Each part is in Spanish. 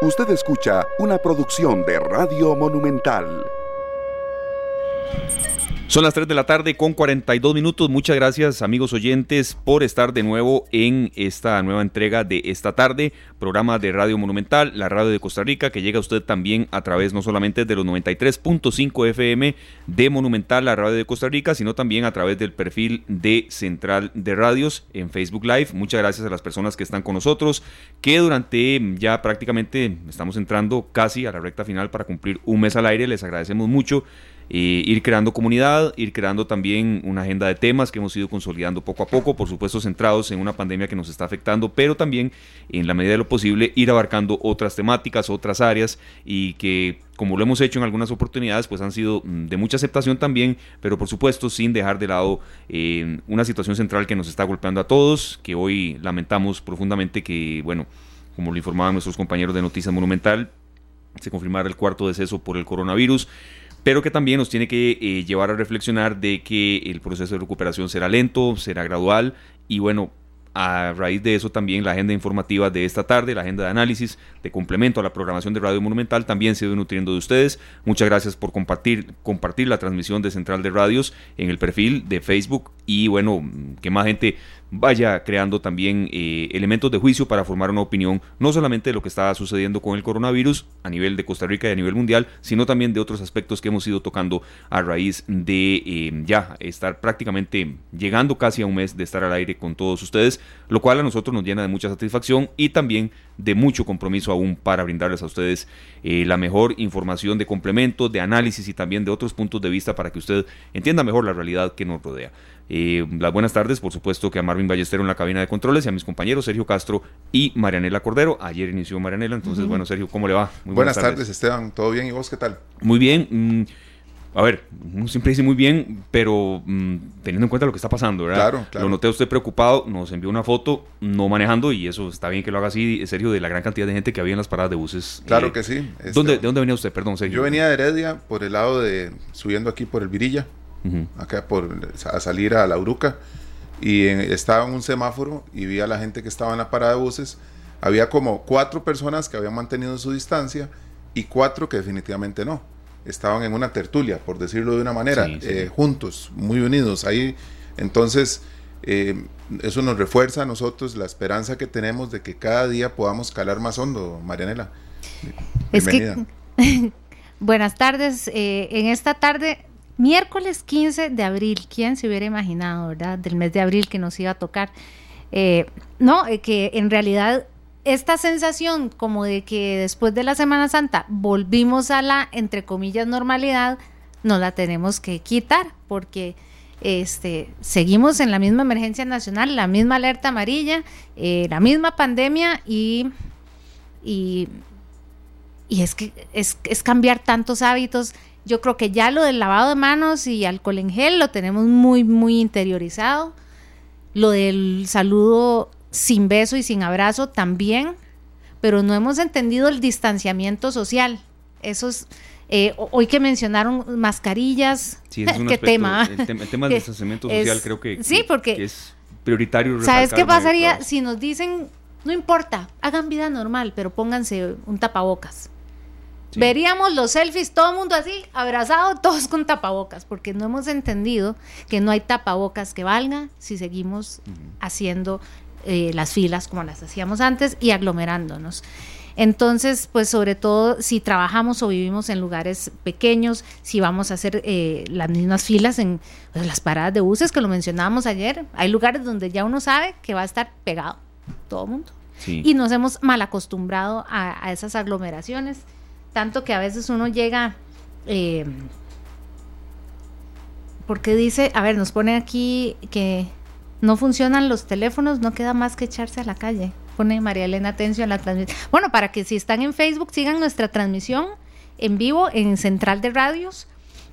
Usted escucha una producción de Radio Monumental. Son las 3 de la tarde con 42 minutos. Muchas gracias amigos oyentes por estar de nuevo en esta nueva entrega de esta tarde, programa de Radio Monumental, la radio de Costa Rica, que llega a usted también a través no solamente de los 93.5 FM de Monumental, la radio de Costa Rica, sino también a través del perfil de Central de Radios en Facebook Live. Muchas gracias a las personas que están con nosotros, que durante ya prácticamente estamos entrando casi a la recta final para cumplir un mes al aire. Les agradecemos mucho ir creando comunidad, ir creando también una agenda de temas que hemos ido consolidando poco a poco, por supuesto centrados en una pandemia que nos está afectando, pero también en la medida de lo posible ir abarcando otras temáticas, otras áreas y que como lo hemos hecho en algunas oportunidades, pues han sido mm, de mucha aceptación también, pero por supuesto sin dejar de lado eh, una situación central que nos está golpeando a todos, que hoy lamentamos profundamente que, bueno, como lo informaban nuestros compañeros de Noticias Monumental, se confirmara el cuarto deceso por el coronavirus pero que también nos tiene que eh, llevar a reflexionar de que el proceso de recuperación será lento, será gradual y bueno, a raíz de eso también la agenda informativa de esta tarde, la agenda de análisis de complemento a la programación de Radio Monumental también se ido nutriendo de ustedes. Muchas gracias por compartir, compartir la transmisión de Central de Radios en el perfil de Facebook y bueno, que más gente vaya creando también eh, elementos de juicio para formar una opinión no solamente de lo que está sucediendo con el coronavirus a nivel de Costa Rica y a nivel mundial, sino también de otros aspectos que hemos ido tocando a raíz de eh, ya estar prácticamente llegando casi a un mes de estar al aire con todos ustedes, lo cual a nosotros nos llena de mucha satisfacción y también de mucho compromiso aún para brindarles a ustedes eh, la mejor información de complementos, de análisis y también de otros puntos de vista para que usted entienda mejor la realidad que nos rodea. Eh, las buenas tardes, por supuesto, que a Marvin Ballestero en la cabina de controles y a mis compañeros Sergio Castro y Marianela Cordero. Ayer inició Marianela, entonces, bueno, Sergio, ¿cómo le va? Muy buenas, tardes. Esteban. ¿Todo bien? ¿Y vos qué tal? Muy bien. Mm, a ver, uno siempre dice muy bien, pero mm, teniendo en cuenta lo que está pasando, ¿verdad? Claro, claro. Lo noté usted preocupado, nos envió una foto no manejando y eso está bien que lo haga así, Sergio, de la gran cantidad de gente que había en las paradas de buses. Claro eh, que sí. ¿dónde, ¿De dónde venía usted? Perdón, Sergio. Yo venía de Heredia, por el lado de, subiendo aquí por el Virilla acá por a salir a la Uruca y estaba en un semáforo y vi a la gente que estaba en la parada de buses. Había como cuatro personas que habían mantenido su distancia y cuatro que definitivamente no. Estaban en una tertulia, por decirlo de una manera, eh, juntos, muy unidos. Ahí, entonces, eh, eso nos refuerza a nosotros la esperanza que tenemos de que cada día podamos calar más hondo, Marianela. Bienvenida. buenas tardes. Eh, en esta tarde Miércoles 15 de abril, ¿quién se hubiera imaginado, verdad? Del mes de abril que nos iba a tocar. Eh, no, eh, que en realidad esta sensación como de que después de la Semana Santa volvimos a la, entre comillas, normalidad, nos la tenemos que quitar porque este, seguimos en la misma emergencia nacional, la misma alerta amarilla, eh, la misma pandemia y, y, y es que es, es cambiar tantos hábitos yo creo que ya lo del lavado de manos y alcohol en gel lo tenemos muy, muy interiorizado. Lo del saludo sin beso y sin abrazo también, pero no hemos entendido el distanciamiento social. Eso es, eh, hoy que mencionaron mascarillas, sí, es qué tema. El, tema, del distanciamiento social creo que, sí, porque, es prioritario. ¿Sabes qué pasaría si nos dicen, no importa, hagan vida normal, pero pónganse un tapabocas? Veríamos los selfies, todo el mundo así, abrazado, todos con tapabocas, porque no hemos entendido que no hay tapabocas que valga si seguimos haciendo eh, las filas como las hacíamos antes y aglomerándonos. Entonces, pues sobre todo si trabajamos o vivimos en lugares pequeños, si vamos a hacer eh, las mismas filas en pues, las paradas de buses que lo mencionábamos ayer, hay lugares donde ya uno sabe que va a estar pegado todo el mundo. Y nos hemos mal acostumbrado a esas aglomeraciones tanto que a veces uno llega, eh, porque dice, a ver, nos pone aquí que no funcionan los teléfonos, no queda más que echarse a la calle. Pone María Elena Atencio en la transmisión. Bueno, para que si están en Facebook sigan nuestra transmisión en vivo en Central de Radios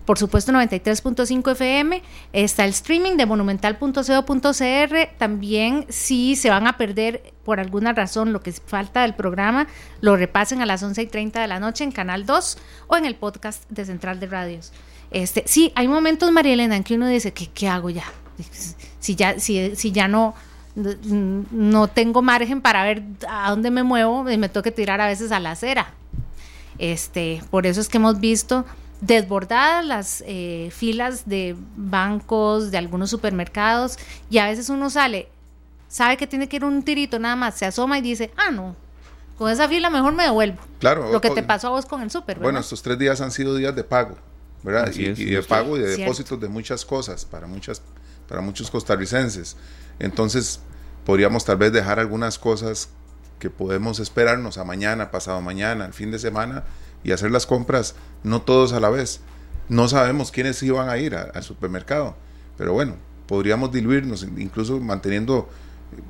por supuesto 93.5 FM, está el streaming de monumental.co.cr, también si se van a perder por alguna razón lo que falta del programa, lo repasen a las 11 y 30 de la noche en Canal 2 o en el podcast de Central de Radios. Este, sí, hay momentos, María Elena, en que uno dice, ¿qué, qué hago ya? Si ya, si, si ya no, no tengo margen para ver a dónde me muevo me tengo que tirar a veces a la acera. Este, por eso es que hemos visto desbordadas las eh, filas de bancos, de algunos supermercados, y a veces uno sale, sabe que tiene que ir un tirito nada más, se asoma y dice, ah, no, con esa fila mejor me devuelvo. Claro. Lo que te pasó a vos con el súper. Bueno, estos tres días han sido días de pago, ¿verdad? y, de pago y de depósitos de muchas cosas para, muchas, para muchos costarricenses. Entonces, podríamos tal vez dejar algunas cosas que podemos esperarnos a mañana, pasado mañana, el fin de semana y hacer las compras, no todos a la vez. No sabemos quiénes iban a ir al supermercado, pero bueno, podríamos diluirnos, incluso manteniendo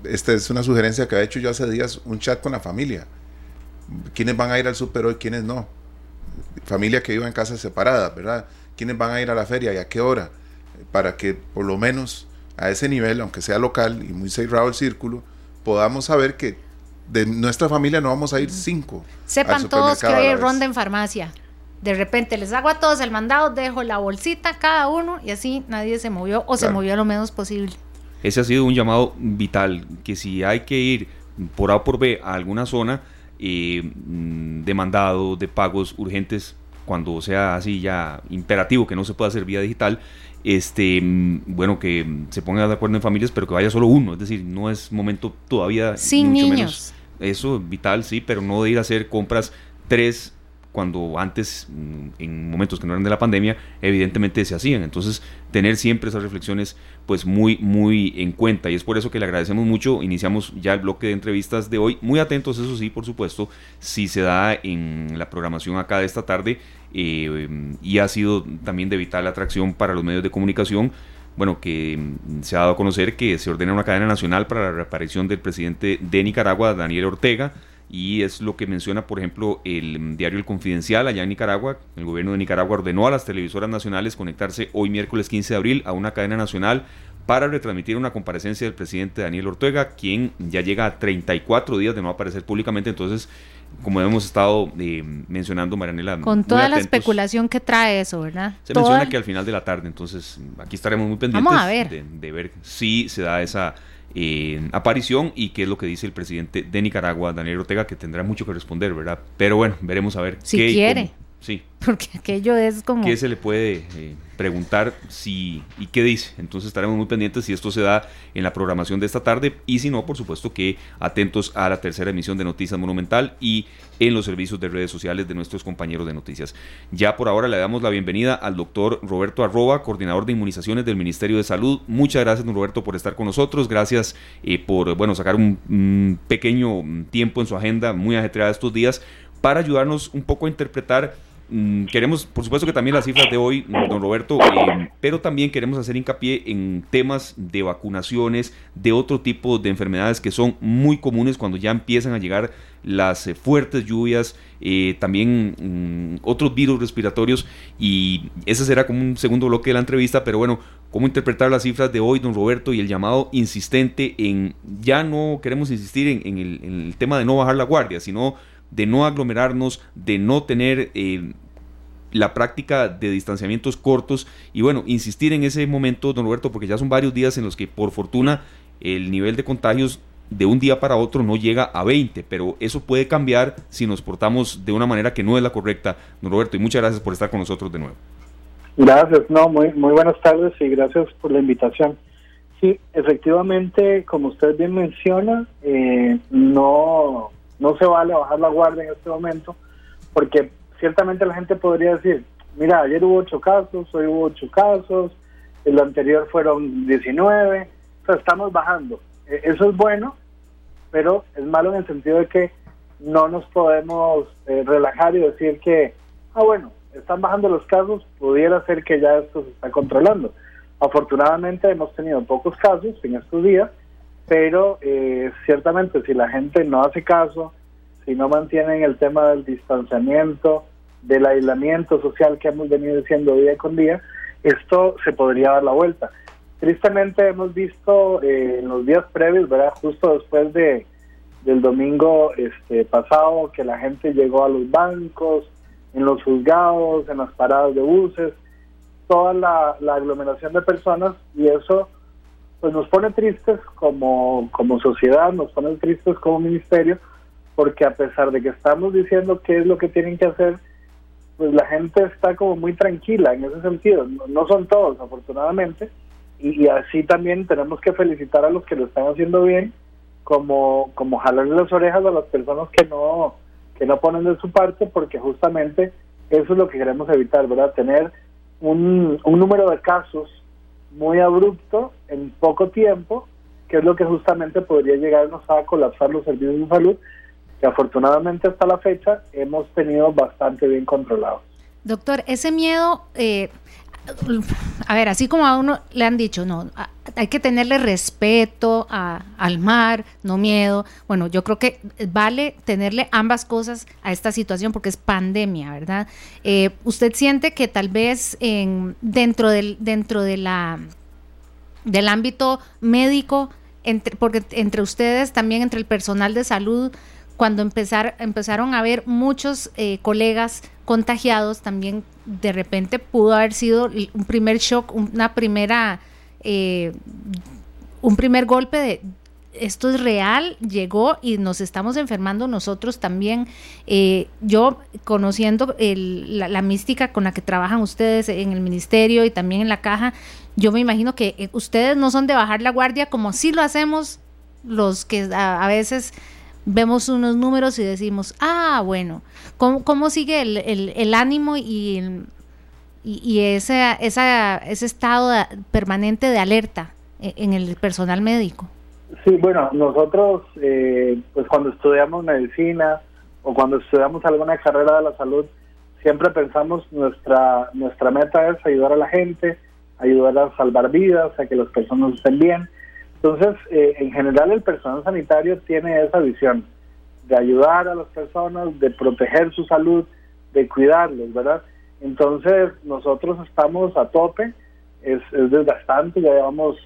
esta es una sugerencia que ha hecho yo hace días, un chat con la familia. ¿Quiénes van a ir al super hoy, quiénes no? Familia que vive en casas separadas, ¿verdad? ¿Quiénes van a ir a la feria y a qué hora? Para que por lo menos a ese nivel, aunque sea local y muy cerrado el círculo, podamos saber que de nuestra familia no vamos a ir cinco. Sepan todos que hay ronda en farmacia. De repente les hago a todos el mandado, dejo la bolsita cada uno y así nadie se movió o se movió lo menos posible. Ese ha sido un llamado vital, que si hay que ir por A o por B a alguna zona eh, mm, de mandado, de pagos urgentes, cuando sea así ya imperativo que no se pueda hacer vía digital, este, mm, bueno, que se pongan de acuerdo en familias, pero que vaya solo uno, es decir, no es momento todavía. Sin niños. Eso, vital, sí, pero no de ir a hacer compras tres cuando antes, mm, en momentos que no eran de la pandemia, evidentemente se hacían. Entonces, tener siempre esas reflexiones, pues muy, muy en cuenta. Y es por eso que le agradecemos mucho. Iniciamos ya el bloque de entrevistas de hoy. Muy atentos, eso sí, por supuesto, si se da en la programación acá de esta tarde. Eh, y ha sido también de vital atracción para los medios de comunicación bueno, que mm, se ha dado a conocer que se ordena una cadena nacional para la reaparición del presidente de Nicaragua, Daniel Ortega, y es lo que menciona, por ejemplo, el diario El Confidencial allá en Nicaragua. El gobierno de Nicaragua ordenó a las televisoras nacionales conectarse hoy miércoles 15 de abril a una cadena nacional para retransmitir una comparecencia del presidente Daniel Ortega, quien ya llega a 34 días de no aparecer públicamente. Entonces, como hemos estado eh, mencionando, Marianela. Con toda la especulación que trae eso, ¿verdad? Se menciona que al final de la tarde, entonces aquí estaremos muy pendientes De, de ver si se da esa aparición y qué es lo que dice el presidente de Nicaragua, Daniel Ortega, que tendrá mucho que responder, ¿verdad? Pero bueno, veremos a ver. Si quiere. Sí. Porque aquello es como... ¿Qué se le puede eh, preguntar si y qué dice? Entonces estaremos muy pendientes si esto se da en la programación de esta tarde y si no, por supuesto que atentos a la tercera emisión de Noticias Monumental y en los servicios de redes sociales de nuestros compañeros de noticias. Ya por ahora le damos la bienvenida al doctor Roberto Arroba, coordinador de inmunizaciones del Ministerio de Salud. Muchas gracias, don Roberto, por estar con nosotros. Gracias eh, por bueno sacar un, un pequeño tiempo en su agenda muy ajetreada estos días para ayudarnos un poco a interpretar queremos, por supuesto que también las cifras de hoy, don Roberto, eh, pero también queremos hacer hincapié en temas de vacunaciones, de otro tipo de enfermedades que son muy comunes cuando ya empiezan a llegar las eh, fuertes lluvias, eh, también mm, otros virus respiratorios y ese será como un segundo bloque de la entrevista, pero bueno, ¿cómo interpretar las cifras de hoy, don Roberto, y el llamado insistente en, ya no queremos insistir en el tema de no bajar la guardia, sino de no aglomerarnos, de no tener eh, la práctica de distanciamientos cortos y bueno, insistir en ese momento, don Roberto, porque ya son varios días en los que por fortuna el nivel de contagios de un día para otro no llega a 20, pero eso puede cambiar si nos portamos de una manera que no es la correcta. Don Roberto, y muchas gracias por estar con nosotros de nuevo. Gracias, no, muy, muy buenas tardes y gracias por la invitación. Sí, efectivamente, como usted bien menciona, eh, no, no se vale bajar la guardia en este momento, porque ciertamente la gente podría decir, mira, ayer hubo ocho casos, hoy hubo ocho casos, el anterior fueron 19, o sea, estamos bajando. E, eso es bueno, pero es malo en el sentido de que no nos podemos eh, relajar y decir que, ah, bueno, están bajando los casos, pudiera ser que ya esto se está controlando. Afortunadamente hemos tenido pocos casos en estos días, pero eh, ciertamente si la gente no hace caso, si no mantienen el tema del distanciamiento, del aislamiento social que hemos venido diciendo día con día, esto se podría dar la vuelta. Tristemente hemos visto eh, en los días previos, ¿verdad? Justo después de del domingo este pasado que la gente llegó a los bancos, en los juzgados, en las paradas de buses, toda la, la aglomeración de personas y eso pues nos pone tristes como, como sociedad, nos pone tristes como ministerio, porque a pesar de que estamos diciendo qué es lo que tienen que hacer, pues la gente está como muy tranquila en ese sentido. No, son todos, afortunadamente, y, así también tenemos que felicitar a los que lo están haciendo bien, como, como jalarle las orejas a las personas que no, que no ponen de su parte, porque justamente eso es lo que queremos evitar, ¿verdad? Tener un, un número de casos muy abrupto en poco tiempo, que es lo que justamente podría llegarnos a colapsar los servicios de salud que afortunadamente hasta la fecha hemos tenido bastante bien controlados. Doctor, ese miedo, eh, a ver, así como a uno le han dicho, no, hay que tenerle respeto al mar, no miedo. Bueno, yo creo que vale tenerle ambas cosas a esta situación porque es pandemia, ¿verdad? Eh, ¿Usted siente que tal vez en, dentro, del, dentro de la, del ámbito médico, porque entre ustedes, también entre el personal de salud, cuando empezar, empezaron a haber muchos eh, colegas contagiados, también de repente pudo haber sido un primer shock, una primera, eh, un primer golpe de esto es real, llegó y nos estamos enfermando nosotros también. Eh, yo conociendo la, mística con la que trabajan ustedes en el ministerio y también en la caja, yo me imagino que ustedes no son de bajar la guardia como si lo hacemos los que a veces vemos unos números y decimos, ah, bueno, ¿cómo, cómo sigue el, el, ánimo y, y, ese, esa, ese estado permanente de alerta e, en el personal médico? Sí, bueno, nosotros, eh, pues cuando estudiamos medicina o cuando estudiamos alguna carrera de la salud, siempre pensamos nuestra nuestra meta es ayudar a la gente, ayudar a salvar vidas, a que las personas estén bien. Entonces, eh, en general el personal sanitario tiene esa visión de ayudar a las personas, de proteger su salud, de cuidarlos, ¿verdad? Entonces, nosotros estamos a tope, es, es desgastante, ya llevamos,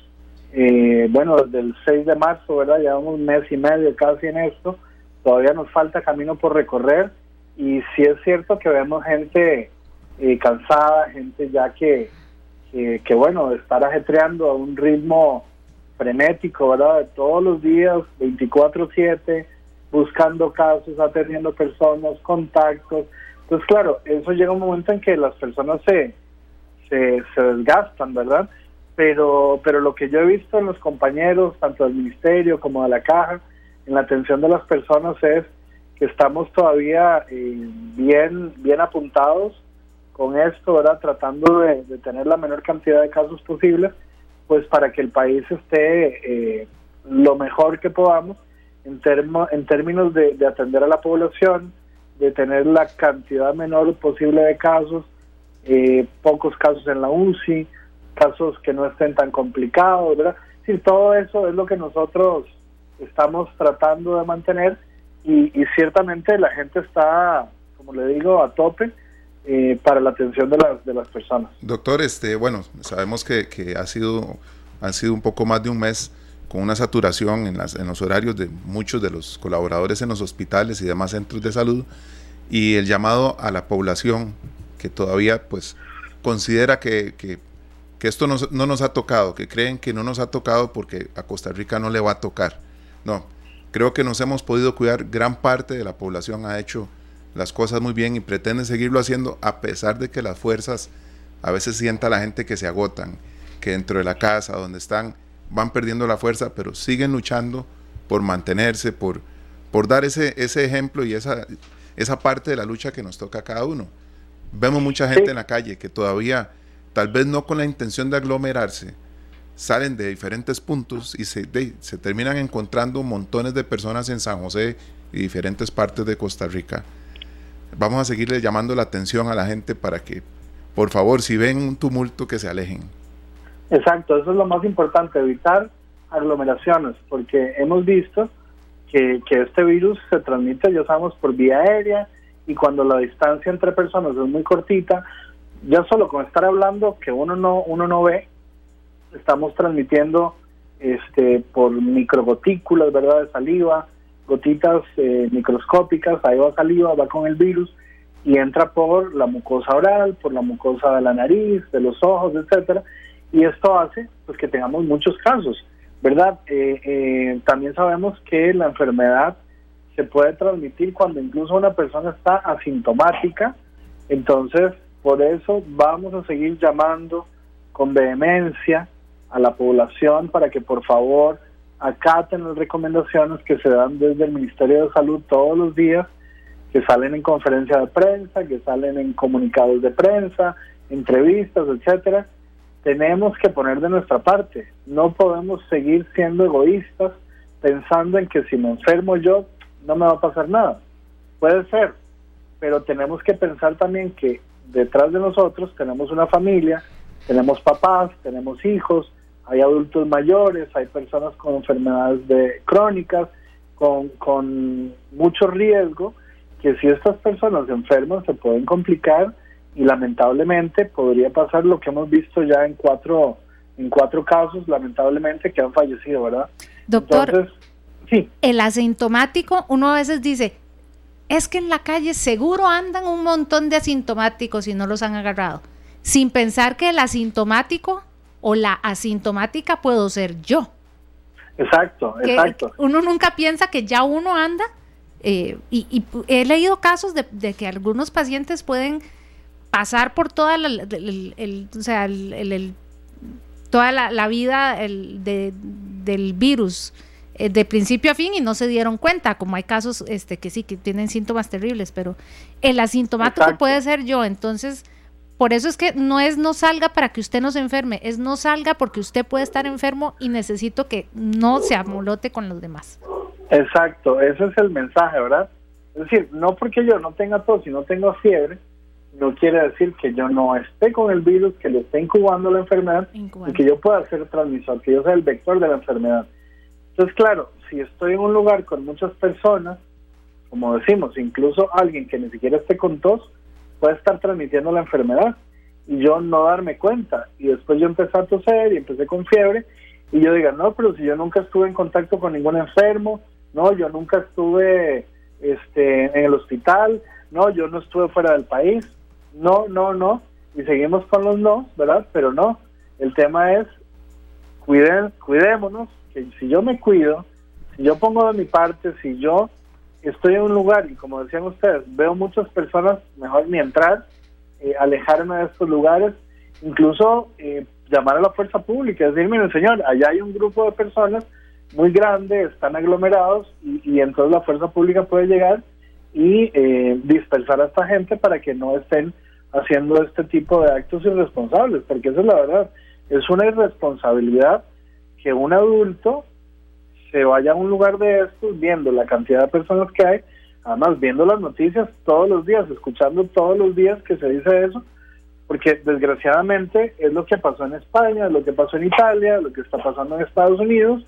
eh, bueno, desde el 6 de marzo, ¿verdad? Llevamos un mes y medio casi en esto, todavía nos falta camino por recorrer y sí es cierto que vemos gente eh, cansada, gente ya que, que, que, bueno, estar ajetreando a un ritmo frenético, ¿verdad? Todos los días, 24/7, buscando casos, atendiendo personas, contactos. Entonces, claro, eso llega un momento en que las personas se, se, se desgastan, ¿verdad? Pero, pero lo que yo he visto en los compañeros, tanto del ministerio como de la caja, en la atención de las personas es que estamos todavía eh, bien, bien apuntados con esto, ¿verdad? Tratando de, de tener la menor cantidad de casos posibles pues para que el país esté eh, lo mejor que podamos en, en términos de, atender a la población, de tener la cantidad menor posible de casos, eh, pocos casos en la UCI, casos que no estén tan complicados, ¿verdad? Sí, todo eso es lo que nosotros estamos tratando de mantener y, y ciertamente la gente está, como le digo, a tope eh, para la atención de las, de las personas. Doctor, este, bueno, sabemos que, que ha sido, han sido un poco más de un mes con una saturación en, las, en los horarios de muchos de los colaboradores en los hospitales y demás centros de salud y el llamado a la población que todavía pues considera que, que, que esto no, no, nos ha tocado, que creen que no nos ha tocado porque a Costa Rica no le va a tocar. No, creo que nos hemos podido cuidar, gran parte de la población ha hecho las cosas muy bien y pretende seguirlo haciendo a pesar de que las fuerzas a veces sienta la gente que se agotan, que dentro de la casa donde están van perdiendo la fuerza, pero siguen luchando por mantenerse, por, por dar ese, ese ejemplo y esa, esa parte de la lucha que nos toca a cada uno. Vemos mucha gente en la calle que todavía, tal vez no con la intención de aglomerarse, salen de diferentes puntos y se, se terminan encontrando montones de personas en San José y diferentes partes de Costa Rica vamos a seguirle llamando la atención a la gente para que, por favor, si ven un tumulto, que se alejen. Exacto, eso es lo más importante, evitar aglomeraciones, porque hemos visto que, que este virus se transmite, ya sabemos, por vía aérea y cuando la distancia entre personas es muy cortita, ya solo con estar hablando que uno no uno no ve, estamos transmitiendo este por microgotículas, ¿verdad?, de saliva, gotitas eh, microscópicas, ahí va saliva, va con el virus y entra por la mucosa oral, por la mucosa de la nariz, de los ojos, etcétera, y esto hace pues que tengamos muchos casos, ¿verdad? Eh, eh, también sabemos que la enfermedad se puede transmitir cuando incluso una persona está asintomática, entonces por eso vamos a seguir llamando con vehemencia a la población para que por favor acaten las recomendaciones que se dan desde el Ministerio de Salud todos los días, que salen en conferencia de prensa, que salen en comunicados de prensa, entrevistas, etcétera. Tenemos que poner de nuestra parte. No podemos seguir siendo egoístas pensando en que si me enfermo yo no me va a pasar nada. Puede ser, pero tenemos que pensar también que detrás de nosotros tenemos una familia, tenemos papás, tenemos hijos, hay adultos mayores, hay personas con enfermedades de, crónicas, con, con mucho riesgo, que si estas personas se enferman se pueden complicar y lamentablemente podría pasar lo que hemos visto ya en cuatro en cuatro casos lamentablemente que han fallecido, ¿verdad? Doctor, sí. El asintomático, uno a veces dice, es que en la calle seguro andan un montón de asintomáticos y no los han agarrado, sin pensar que el asintomático o la asintomática puedo ser yo. Exacto, exacto. Uno nunca piensa que ya uno anda eh, y, he leído casos de, que algunos pacientes pueden pasar por toda la, el, o sea, toda la, vida del virus eh, de principio a fin y no se dieron cuenta, como hay casos este, que sí, que tienen síntomas terribles, pero el asintomático puede ser yo, entonces por eso es que no es no salga para que usted no se enferme, es no salga porque usted puede estar enfermo y necesito que no se amolote con los demás. Exacto, ese es el mensaje, ¿verdad? Es decir, no porque yo no tenga tos y no tengo fiebre, no quiere decir que yo no esté con el virus, que le esté incubando la enfermedad y que yo pueda ser transmisor, que yo sea el vector de la enfermedad. Entonces, claro, si estoy en un lugar con muchas personas, como decimos, incluso alguien que ni siquiera esté con tos, puede estar transmitiendo la enfermedad y yo no darme cuenta. Y después yo empecé a toser y empecé con fiebre y yo diga, no, pero si yo nunca estuve en contacto con ningún enfermo, no, yo nunca estuve este, en el hospital, no, yo no estuve fuera del país, no, no, no, y seguimos con los no, ¿verdad? Pero no, el tema es, cuiden, cuidémonos, que si yo me cuido, si yo pongo de mi parte, si yo estoy en un lugar y como decían ustedes, veo muchas personas, mejor ni entrar, eh, alejarme de estos lugares, incluso eh, llamar a la fuerza pública, decir, miren señor, allá hay un grupo de personas muy grande, están aglomerados y, entonces la fuerza pública puede llegar y eh, dispersar a esta gente para que no estén haciendo este tipo de actos irresponsables, porque eso es la verdad, es una irresponsabilidad que un adulto se vaya a un lugar de estos viendo la cantidad de personas que hay, además viendo las noticias todos los días, escuchando todos los días que se dice eso, porque desgraciadamente es lo que pasó en España, es lo que pasó en Italia, lo que está pasando en Estados Unidos,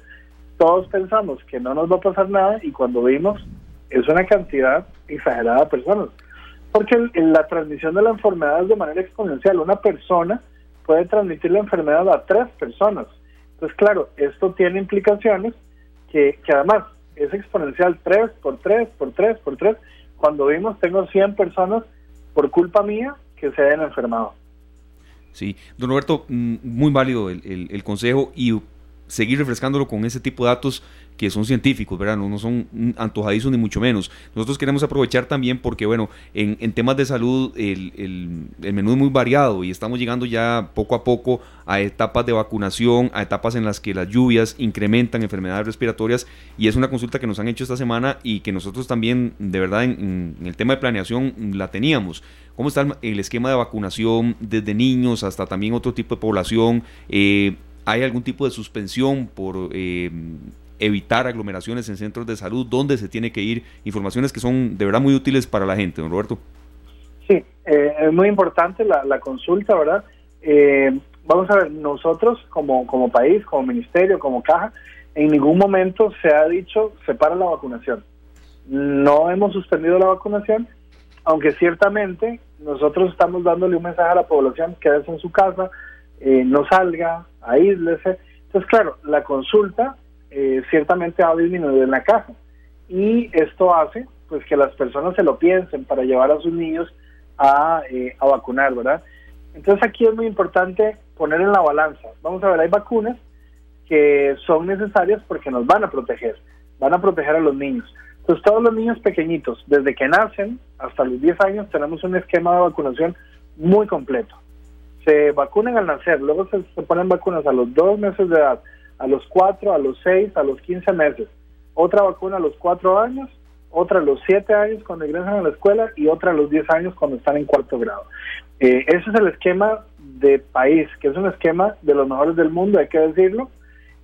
todos pensamos que no nos va a pasar nada y cuando vimos es una cantidad exagerada de personas. Porque la transmisión de la enfermedad es de manera exponencial. Una persona puede transmitir la enfermedad a tres personas. Entonces, claro, esto tiene implicaciones que, además es exponencial 3 por 3 por 3 por 3. Cuando vimos, tengo 100 personas por culpa mía que se hayan enfermado. Sí, don Roberto, mm, muy válido el, el, el consejo y seguir refrescándolo con ese tipo de datos que son científicos, ¿verdad? No, son antojadizos ni mucho menos. Nosotros queremos aprovechar también porque, bueno, en, temas de salud el, menú es muy variado y estamos llegando ya poco a poco a etapas de vacunación, a etapas en las que las lluvias incrementan enfermedades respiratorias y es una consulta que nos han hecho esta semana y que nosotros también, de verdad, en, el tema de planeación la teníamos. ¿Cómo está el, esquema de vacunación desde niños hasta también otro tipo de población? Eh, ¿Hay algún tipo de suspensión por eh, evitar aglomeraciones en centros de salud, dónde se tiene que ir, informaciones que son de verdad muy útiles para la gente, don Roberto. Sí, eh, es muy importante la, consulta, ¿verdad? Eh, vamos a ver, nosotros como, como país, como ministerio, como caja, en ningún momento se ha dicho separa la vacunación. No hemos suspendido la vacunación, aunque ciertamente nosotros estamos dándole un mensaje a la población, quédese en su casa, eh, no salga, aíslese. Entonces, claro, la consulta eh, ciertamente ha disminuido en la caja. Y esto hace pues que las personas se lo piensen para llevar a sus niños a, eh, a vacunar, ¿verdad? Entonces aquí es muy importante poner en la balanza. Vamos a ver, hay vacunas que son necesarias porque nos van a proteger, van a proteger a los niños. Entonces, todos los niños pequeñitos, desde que nacen hasta los 10 años, tenemos un esquema de vacunación muy completo. Se vacunan al nacer, luego se, ponen vacunas a los 2 meses de edad, a los 4, a los 6, a los 15 meses. Otra vacuna a los 4 años, otra a los 7 años cuando ingresan a la escuela y otra a los 10 años cuando están en cuarto grado. Eh, ese es el esquema de país, que es un esquema de los mejores del mundo, hay que decirlo.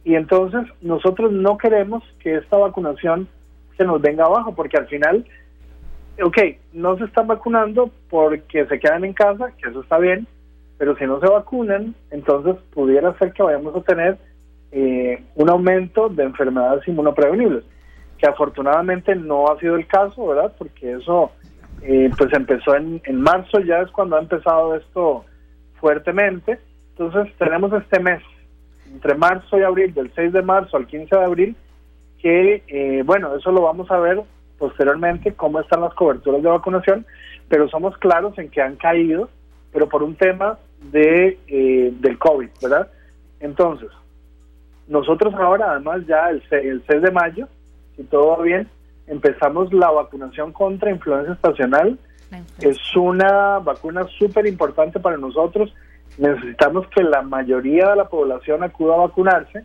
Y entonces nosotros no queremos que esta vacunación se nos venga abajo, porque al final, ok, no se están vacunando porque se quedan en casa, que eso está bien, pero si no se vacunan, entonces pudiera ser que vayamos a tener eh, un aumento de enfermedades inmunoprevenibles, que afortunadamente no ha sido el caso, ¿verdad? Porque eso eh, pues empezó en, en marzo, ya es cuando ha empezado esto fuertemente. Entonces tenemos este mes, entre marzo y abril, del 6 de marzo al 15 de abril, que, eh, bueno, eso lo vamos a ver posteriormente, cómo están las coberturas de vacunación, pero somos claros en que han caído, pero por un tema de eh, del COVID, ¿verdad? Entonces, nosotros ahora, además, ya el, el 6 de mayo, si todo va bien, empezamos la vacunación contra influenza estacional. Es una vacuna súper importante para nosotros. Necesitamos que la mayoría de la población acuda a vacunarse,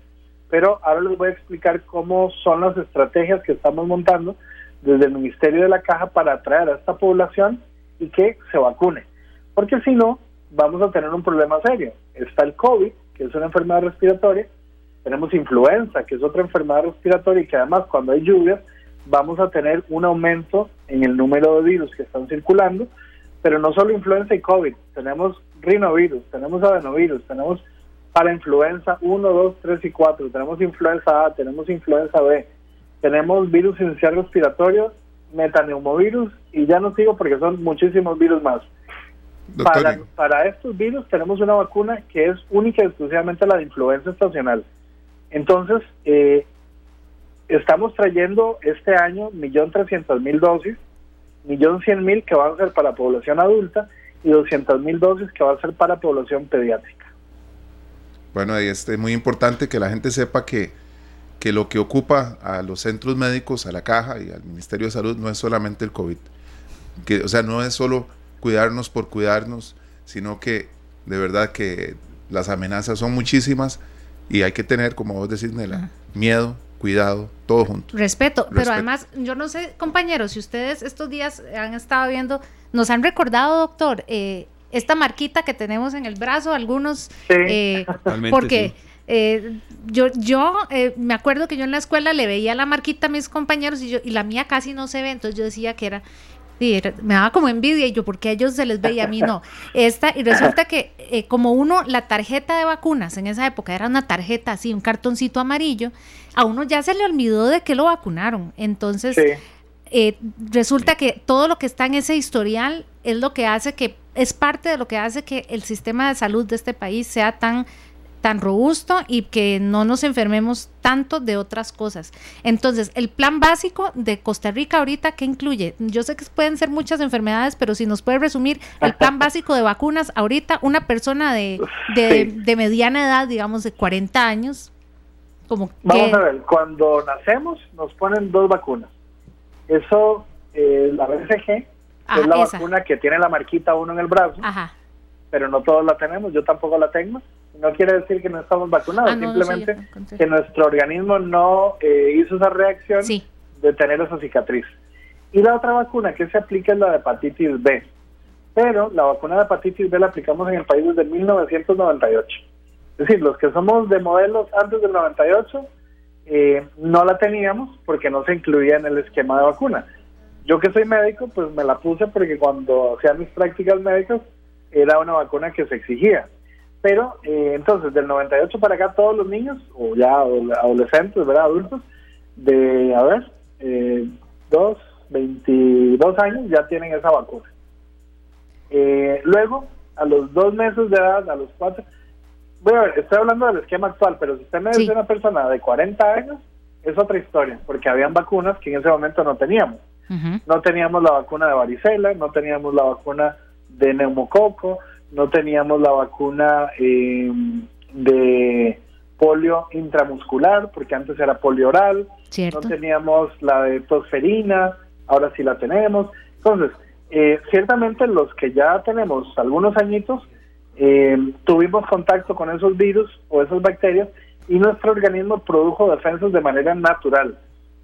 pero ahora les voy a explicar cómo son las estrategias que estamos montando desde el Ministerio de la Caja para atraer a esta población y que se vacune. Porque si no, vamos a tener un problema serio. Está el COVID, que es una enfermedad respiratoria, tenemos influenza, que es otra enfermedad respiratoria y que además cuando hay lluvias vamos a tener un aumento en el número de virus que están circulando, pero no solo influenza y COVID, tenemos rinovirus, tenemos adenovirus, tenemos para influenza 1, 2, 3 y 4, tenemos influenza A, tenemos influenza B, tenemos virus inicial respiratorio, metaneumovirus y ya no sigo porque son muchísimos virus más. Para, para, estos virus tenemos una vacuna que es única y exclusivamente la de influenza estacional. Entonces, eh, estamos trayendo este año 1.300.000 dosis, 1.100.000 que van a ser para población adulta y 200.000 dosis que van a ser para población pediátrica. Bueno, ahí es muy importante que la gente sepa que, que lo que ocupa a los centros médicos, a la caja y al Ministerio de Salud no es solamente el COVID. Que, o sea, no es solo cuidarnos por cuidarnos, sino que de verdad que las amenazas son muchísimas y hay que tener, como vos decís, Nela, miedo, cuidado, todo junto. Respeto, pero además, yo no sé, compañeros, si ustedes estos días han estado viendo, nos han recordado, doctor, eh, esta marquita que tenemos en el brazo, algunos, eh, porque eh, yo, yo me acuerdo que yo en la escuela le veía la marquita a mis compañeros y, yo, y la mía casi no se ve, entonces yo decía que era me daba como envidia y yo, porque a ellos se les veía, a mí no? Esta, y resulta que eh, como uno, la tarjeta de vacunas en esa época era una tarjeta así, un cartoncito amarillo, a uno ya se le olvidó de que lo vacunaron. Entonces, eh, resulta que todo lo que está en ese historial es lo que hace que, es parte de lo que hace que el sistema de salud de este país sea tan tan robusto y que no nos enfermemos tanto de otras cosas. Entonces, el plan básico de Costa Rica ahorita, ¿qué incluye? Yo sé que pueden ser muchas enfermedades, pero si nos puede resumir el plan básico de vacunas, ahorita una persona de, de, mediana edad, digamos de 40 años, como... Vamos a ver, cuando nacemos nos ponen dos vacunas. Eso, eh, la BCG, es la vacuna que tiene la marquita uno en el brazo, pero no todos la tenemos, yo tampoco la tengo no quiere decir que no estamos vacunados, ah, simplemente que nuestro organismo no eh, hizo esa reacción de tener esa cicatriz. Y la otra vacuna que se aplica es la de hepatitis B. Pero la vacuna de hepatitis B la aplicamos en el país desde 1998. Es decir, los que somos de modelos antes del 98 eh, no la teníamos porque no se incluía en el esquema de vacuna. Yo que soy médico, pues me la puse porque cuando hacía mis prácticas médicas era una vacuna que se exigía. Pero eh, entonces, del 98 para acá, todos los niños, o ya adolescentes, ¿verdad? Adultos, de, a ver, eh, dos, 22 años ya tienen esa vacuna. Eh, luego, a los dos meses de edad, a los cuatro, bueno, estoy hablando del esquema actual, pero si usted me dice una persona de 40 años, es otra historia, porque habían vacunas que en ese momento no teníamos. No teníamos la vacuna de varicela, no teníamos la vacuna de neumococo, no teníamos la vacuna eh, de polio intramuscular, porque antes era polio oral, no teníamos la de tosferina, ahora sí la tenemos. Entonces, eh, ciertamente los que ya tenemos algunos añitos, eh, tuvimos contacto con esos virus o esas bacterias y nuestro organismo produjo defensas de manera natural.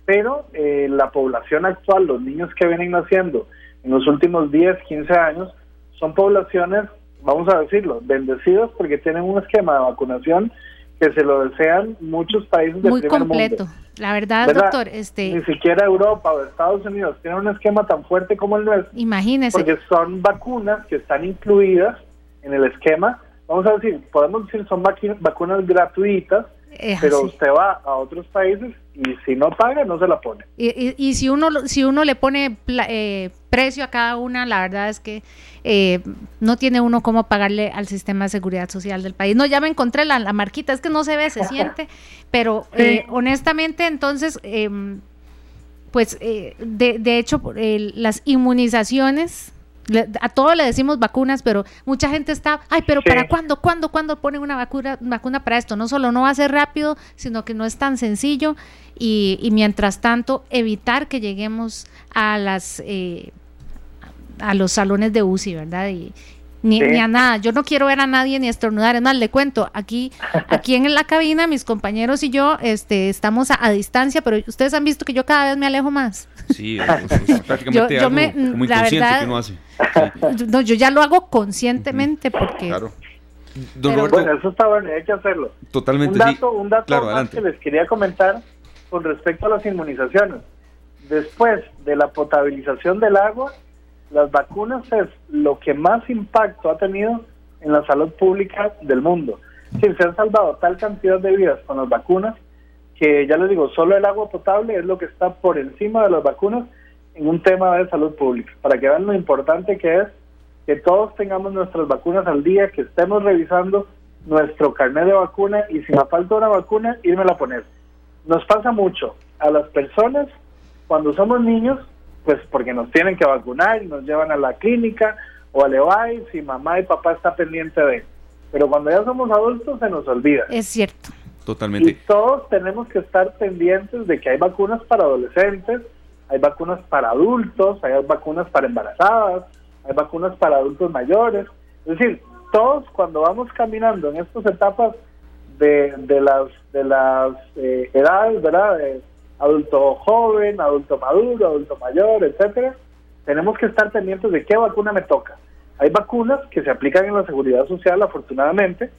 Pero eh, la población actual, los niños que vienen naciendo en los últimos 10, 15 años, son poblaciones, vamos a decirlo, bendecidas porque tienen un esquema de vacunación que se lo desean muchos países del Muy completo. La verdad, doctor, este ni siquiera Europa o Estados Unidos tienen un esquema tan fuerte como el nuestro. Imagínese. Porque son vacunas que están incluidas en el esquema. Vamos a decir, podemos decir son vacunas gratuitas, pero usted va a otros países y si no paga no se la pone. Y, y, si uno si uno le pone eh, precio a cada una, la verdad es que eh, no tiene uno cómo pagarle al sistema de seguridad social del país. No, ya me encontré la, la marquita, es que no se ve, se siente, pero eh, honestamente entonces, em, pues de, de hecho las inmunizaciones a todos le decimos vacunas, pero mucha gente está, ay, pero ¿para cuándo? ¿Cuándo? ¿Cuándo ponen una vacuna, vacuna para esto? No solo no va a ser rápido, sino que no es tan sencillo y, y mientras tanto evitar que lleguemos a las eh, a los salones de UCI, ¿verdad? Y, ni, a nada. Yo no quiero ver a nadie ni estornudar. Es más, le cuento, aquí, aquí en la cabina, mis compañeros y yo este, estamos a, distancia, pero ustedes han visto que yo cada vez me alejo más. Sí, es, prácticamente yo, me, la verdad, que uno hace. No, yo ya lo hago conscientemente porque... Claro. bueno, eso está bueno, hay que hacerlo. Totalmente. Un dato, un dato más que les quería comentar con respecto a las inmunizaciones. Después de la potabilización del agua, las vacunas es lo que más impacto ha tenido en la salud pública del mundo. Sí, se han salvado tal cantidad de vidas con las vacunas que ya les digo, solo el agua potable es lo que está por encima de las vacunas en un tema de salud pública, para que vean lo importante que es que todos tengamos nuestras vacunas al día, que estemos revisando nuestro carnet de vacuna y si me falta una vacuna, irme a poner. Nos pasa mucho a las personas cuando somos niños pues porque nos tienen que vacunar y nos llevan a la clínica o al EVAIS y mamá y papá está pendiente de. Pero cuando ya somos adultos se nos olvida. Es cierto. Y todos tenemos que estar pendientes de que hay vacunas para adolescentes, hay vacunas para adultos, hay vacunas para embarazadas, hay vacunas para adultos mayores. Es decir, todos cuando vamos caminando en estas etapas de, de las de las eh, edades, ¿verdad? De, adulto joven, adulto maduro, adulto mayor, etcétera, tenemos que estar pendientes de qué vacuna me toca. Hay vacunas que se aplican en la seguridad social, afortunadamente,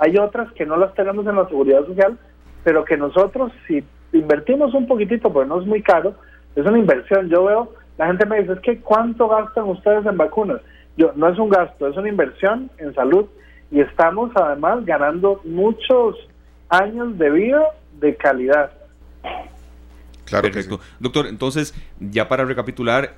hay otras que no las tenemos en la seguridad social, pero que nosotros, si invertimos un poquitito, porque no es muy caro, es una inversión. Yo veo, la gente me dice, es que ¿cuánto gastan ustedes en vacunas? Yo, no es un gasto, es una inversión en salud y estamos además ganando muchos años de vida de calidad. Perfecto. Doctor, entonces, ya para recapitular,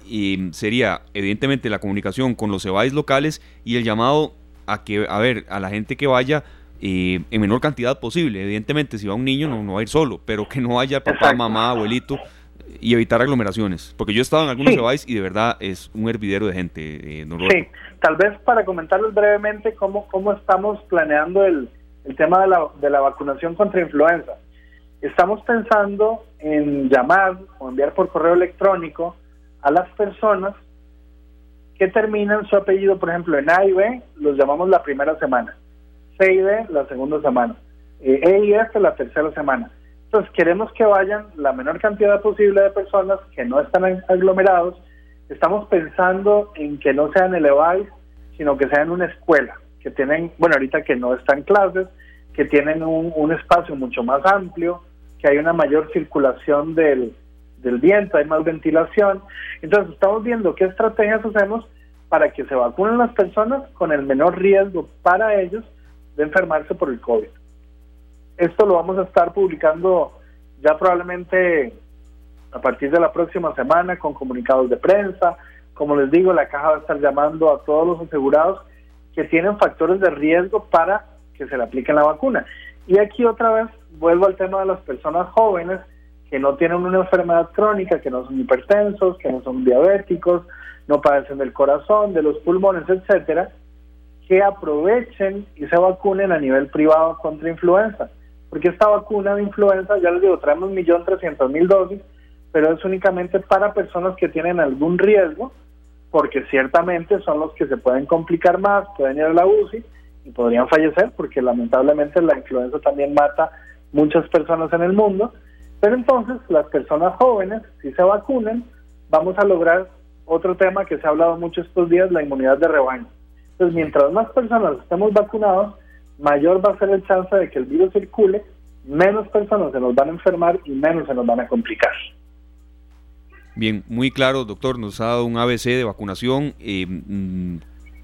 sería evidentemente la comunicación con los EBAIS locales y el llamado a que, a ver, a la gente que vaya eh, en menor cantidad posible. Evidentemente, si va un niño, no, no va a ir solo, pero que no vaya papá, mamá, abuelito y evitar aglomeraciones. Porque yo he estado en algunos EBAIS y de verdad es un hervidero de gente. Eh, sí, tal vez para comentarles brevemente cómo, cómo estamos planeando el, el tema de la, de la vacunación contra influenza. Estamos pensando en llamar o enviar por correo electrónico a las personas que terminan su apellido, por ejemplo, en A y B, los llamamos la primera semana, C y D la segunda semana, eh, E y F la tercera semana. Entonces queremos que vayan la menor cantidad posible de personas que no están aglomerados. Estamos pensando en que no sean el sino que sean una escuela, que tienen, bueno, ahorita que no están clases, que tienen un, un espacio mucho más amplio, que hay una mayor circulación del, viento, hay más ventilación. Entonces estamos viendo qué estrategias hacemos para que se vacunen las personas con el menor riesgo para ellos de enfermarse por el COVID. Esto lo vamos a estar publicando ya probablemente a partir de la próxima semana con comunicados de prensa. Como les digo, la caja va a estar llamando a todos los asegurados que tienen factores de riesgo para que se le apliquen la vacuna. Y aquí otra vez vuelvo al tema de las personas jóvenes que no tienen una enfermedad crónica, que no son hipertensos, que no son diabéticos, no padecen del corazón, de los pulmones, etcétera, que aprovechen y se vacunen a nivel privado contra influenza. Porque esta vacuna de influenza, ya les digo, traemos 1.300.000 dosis, pero es únicamente para personas que tienen algún riesgo, porque ciertamente son los que se pueden complicar más, pueden ir a la UCI y podrían fallecer, porque lamentablemente la influenza también mata muchas personas en el mundo. Pero entonces las personas jóvenes, si se vacunan, vamos a lograr otro tema que se ha hablado mucho estos días, la inmunidad de rebaño. Entonces, mientras más personas estemos vacunados, mayor va a ser el chance de que el virus circule, menos personas se nos van a enfermar y menos se nos van a complicar. Bien, muy claro, doctor, nos ha dado un ABC de vacunación. Eh, mm,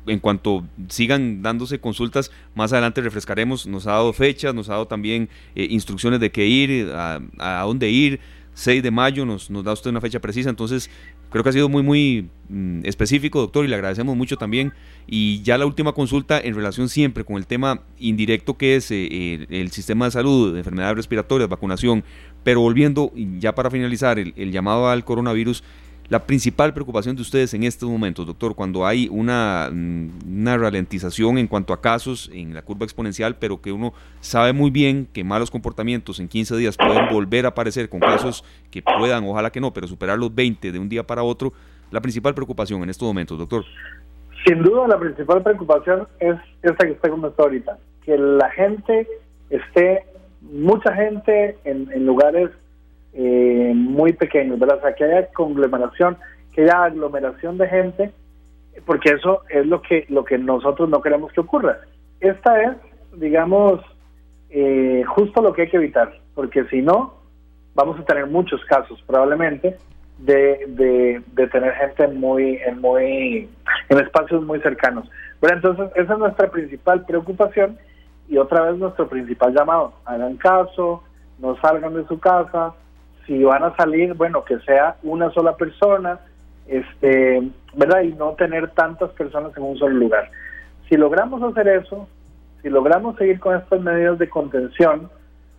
en cuanto sigan dándose consultas, más adelante refrescaremos, nos ha dado fechas, nos ha dado también eh, instrucciones de qué ir, a, dónde ir. 6 de mayo nos da usted una fecha precisa, entonces creo que ha sido muy, muy mm, específico, doctor, y le agradecemos mucho también. Y ya la última consulta en relación siempre con el tema indirecto que es eh, el, sistema de salud, de enfermedades respiratorias, vacunación, pero volviendo ya para finalizar el llamado al coronavirus, la principal preocupación de ustedes en estos momentos, doctor, cuando hay una, mm, una, ralentización en cuanto a casos en la curva exponencial, pero que uno sabe muy bien que malos comportamientos en 15 días pueden volver a aparecer con casos que puedan, ojalá que no, pero superar los 20 de un día para otro, la principal preocupación en estos momentos, doctor. Sin duda, la principal preocupación es esta que usted comentó ahorita, que la gente esté, mucha gente en, en lugares eh, muy pequeños, ¿verdad? O sea, que haya conglomeración, que haya aglomeración de gente, porque eso es lo que, lo que nosotros no queremos que ocurra. Esta es, digamos, eh, justo lo que hay que evitar, porque si no, vamos a tener muchos casos probablemente de, de, tener gente muy, en, muy, en espacios muy cercanos. Pero entonces, esa es nuestra principal preocupación y otra vez nuestro principal llamado. Hagan caso, no salgan de su casa, si van a salir, bueno, que sea una sola persona, este, ¿verdad? Y no tener tantas personas en un solo lugar. Si logramos hacer eso, si logramos seguir con estas medidas de contención,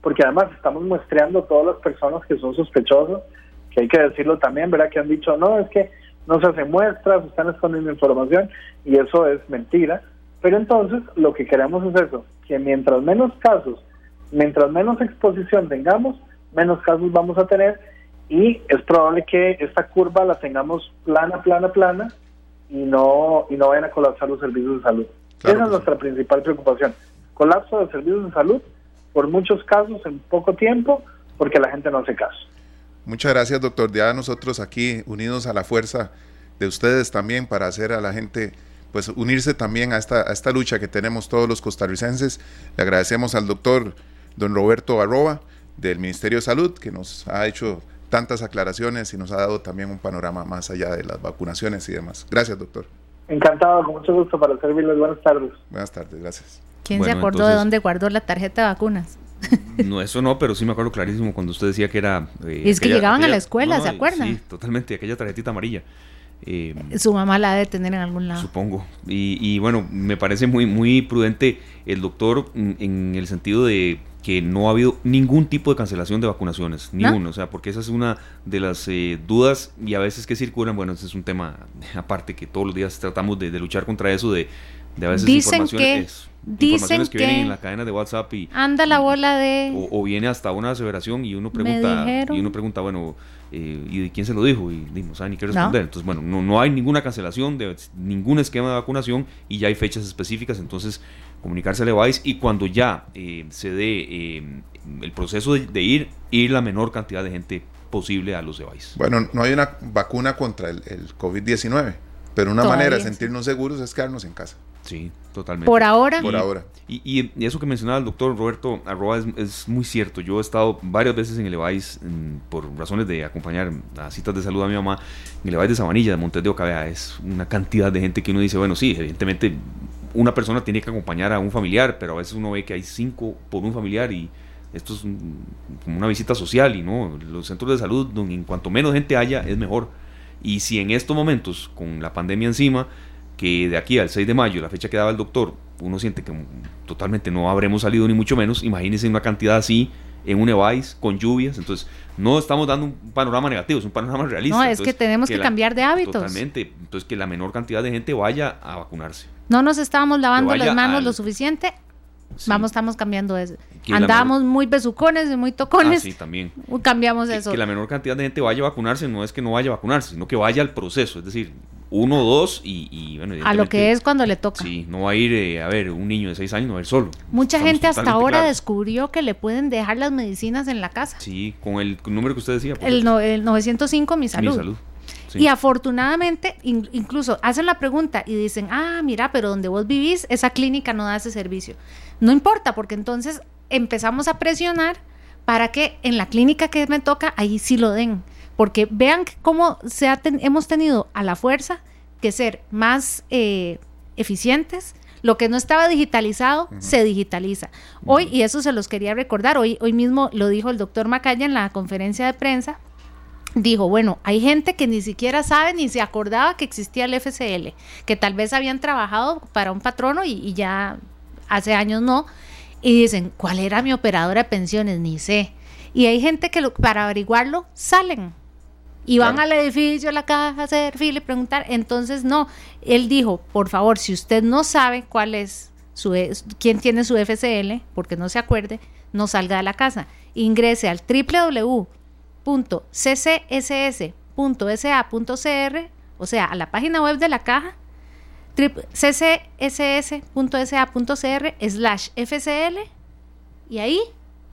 porque además estamos muestreando todas las personas que son sospechosos, que hay que decirlo también, ¿verdad? Que han dicho, no, es que no se hacen muestras, están escondiendo información, y eso es mentira. Pero entonces lo que queremos es eso, que mientras menos casos, mientras menos exposición tengamos, menos casos vamos a tener y es probable que esta curva la tengamos plana, plana, plana y no y no vayan a colapsar los servicios de salud. Esa es nuestra principal preocupación. Colapso de servicios de salud por muchos casos en poco tiempo porque la gente no hace caso. Muchas gracias, doctor. Ya nosotros aquí unidos a la fuerza de ustedes también para hacer a la gente pues unirse también a esta, a esta lucha que tenemos todos los costarricenses. Le agradecemos al doctor don Roberto Arroba del Ministerio de Salud, que nos ha hecho tantas aclaraciones y nos ha dado también un panorama más allá de las vacunaciones y demás. Gracias, doctor. Encantado, con mucho gusto para servirles. Buenas tardes. Buenas tardes, gracias. ¿Quién se acordó de dónde guardó la tarjeta de vacunas? No, eso no, pero sí me acuerdo clarísimo cuando usted decía que era... Eh, es que llegaban a la escuela, ¿se acuerdan? Sí, totalmente, aquella tarjetita amarilla. Eh, Su mamá la debe tener en algún lado. Supongo. Y, y, bueno, me parece muy, muy prudente el doctor en el sentido de que no ha habido ningún tipo de cancelación de vacunaciones, ni uno, o sea, porque esa es una de las eh, dudas y a veces que circulan, bueno, ese es un tema aparte que todos los días tratamos de, luchar contra eso, de, de a veces dicen informaciones, que, informaciones que, vienen en la cadena de WhatsApp y... Anda la bola de... O, viene hasta una aseveración y uno pregunta, y uno pregunta bueno, eh, ¿y de quién se lo dijo? Y no sabe ni qué responder. Entonces, bueno, no, no hay ninguna cancelación de ningún esquema de vacunación y ya hay fechas específicas, entonces comunicarse al EVAIS y cuando ya eh, se dé eh, el proceso de, ir, ir la menor cantidad de gente posible a los EVAIS. Bueno, no hay una vacuna contra el, COVID-19, pero una manera de sentirnos seguros es quedarnos en casa. Sí, totalmente. Por ahora. Por ahora. Y, eso que mencionaba el doctor Roberto Arroba es, muy cierto. Yo he estado varias veces en el EVAIS por razones de acompañar a citas de salud a mi mamá. En el EVAIS de Sabanilla, de Montes de Oca, es una cantidad de gente que uno dice, bueno, sí, evidentemente una persona tiene que acompañar a un familiar, pero a veces uno ve que hay cinco por un familiar y esto es como una visita social y no, los centros de salud, donde en cuanto menos gente haya, es mejor. Y si en estos momentos, con la pandemia encima, que de aquí al 6 de mayo, la fecha que daba el doctor, uno siente que totalmente no habremos salido ni mucho menos, imagínense una cantidad así en un EVAIS con lluvias. Entonces, no estamos dando un panorama negativo, es un panorama realista. No, es que tenemos que, cambiar de hábitos. Totalmente. Entonces, que la menor cantidad de gente vaya a vacunarse. No nos estábamos lavando las manos lo suficiente. Vamos, estamos cambiando eso. Andábamos muy besucones y muy tocones. Ah, sí, también. Cambiamos eso. Que la menor cantidad de gente vaya a vacunarse no es que no vaya a vacunarse, sino que vaya al proceso. Es decir, uno, dos y, bueno. A lo que es cuando le toca. Sí, no va a ir, eh, a ver, un niño de seis años, no va a ir solo. Mucha gente hasta ahora descubrió que le pueden dejar las medicinas en la casa. Sí, con el número que usted decía. El, el 905, mi salud. Mi salud. Y afortunadamente, incluso hacen la pregunta y dicen, ah, mira, pero donde vos vivís, esa clínica no da ese servicio. No importa, porque entonces empezamos a presionar para que en la clínica que me toca, ahí sí lo den. Porque vean cómo se hemos tenido a la fuerza que ser más eh, eficientes. Lo que no estaba digitalizado se digitaliza. Hoy, y eso se los quería recordar, hoy, hoy mismo lo dijo el doctor Macaya en la conferencia de prensa, dijo, bueno, hay gente que ni siquiera sabe ni se acordaba que existía el FCL, que tal vez habían trabajado para un patrono y, ya hace años no, y dicen, ¿cuál era mi operadora de pensiones? Ni sé. Y hay gente que para averiguarlo salen y van al edificio, a la caja, a hacer fila y preguntar. Entonces, no, él dijo, por favor, si usted no sabe cuál es su, e, quién tiene su FCL, porque no se acuerde, no salga de la casa. Ingrese al www ccss.sa.cr, o sea, a la página web de la caja, ccss.sa.cr slash FCL, y ahí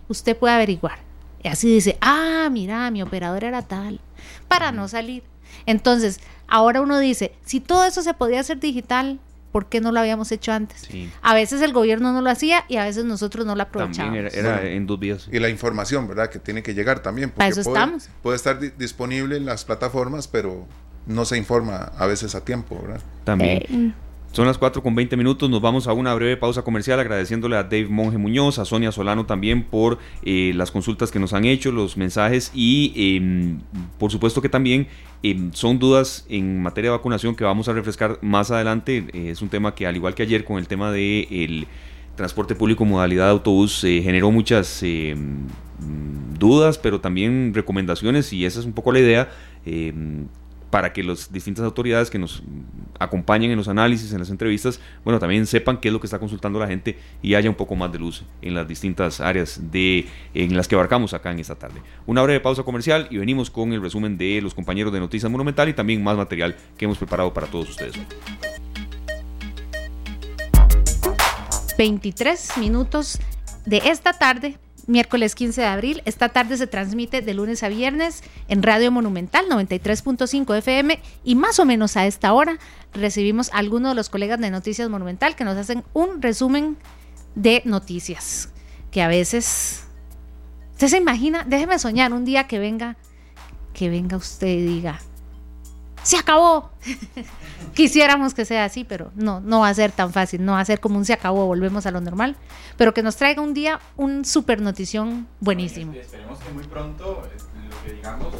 usted puede averiguar. Y así dice, ah, mira, mi operador era tal, para no salir. Entonces, ahora uno dice, si todo eso se podía hacer digital, ¿por qué no lo habíamos hecho antes? A veces el gobierno no lo hacía y a veces nosotros no lo aprovechábamos. También era, en dos días. Y la información, ¿verdad? Que tiene que llegar también. Para eso puede, estamos. Puede estar disponible en las plataformas, pero no se informa a veces a tiempo, ¿verdad? También. Eh, son las 4 con 20 minutos, nos vamos a una breve pausa comercial agradeciéndole a Dave Monge Muñoz, a Sonia Solano también por eh, las consultas que nos han hecho, los mensajes y em, por supuesto que también em, son dudas en materia de vacunación que vamos a refrescar más adelante. Eh, es un tema que al igual que ayer con el tema del el transporte público modalidad de autobús eh, generó muchas em, dudas, pero también recomendaciones y esa es un poco la idea para que las distintas autoridades que nos acompañen en los análisis, en las entrevistas, bueno, también sepan qué es lo que está consultando la gente y haya un poco más de luz en las distintas áreas de, en las que abarcamos acá en esta tarde. Una breve pausa comercial y venimos con el resumen de los compañeros de Noticias Monumental y también más material que hemos preparado para todos ustedes. 23 minutos de esta tarde miércoles 15 de abril. Esta tarde se transmite de lunes a viernes en Radio Monumental 93.5 FM y más o menos a esta hora recibimos a algunos de los colegas de Noticias Monumental que nos hacen un resumen de noticias que a veces usted se imagina, déjeme soñar un día que venga que venga usted y diga se acabó. Quisiéramos que sea así, pero no, no va a ser tan fácil, no va a ser como un se acabó, volvemos a lo normal, pero que nos traiga un día un super notición buenísimo. esperemos que muy pronto lo que digamos...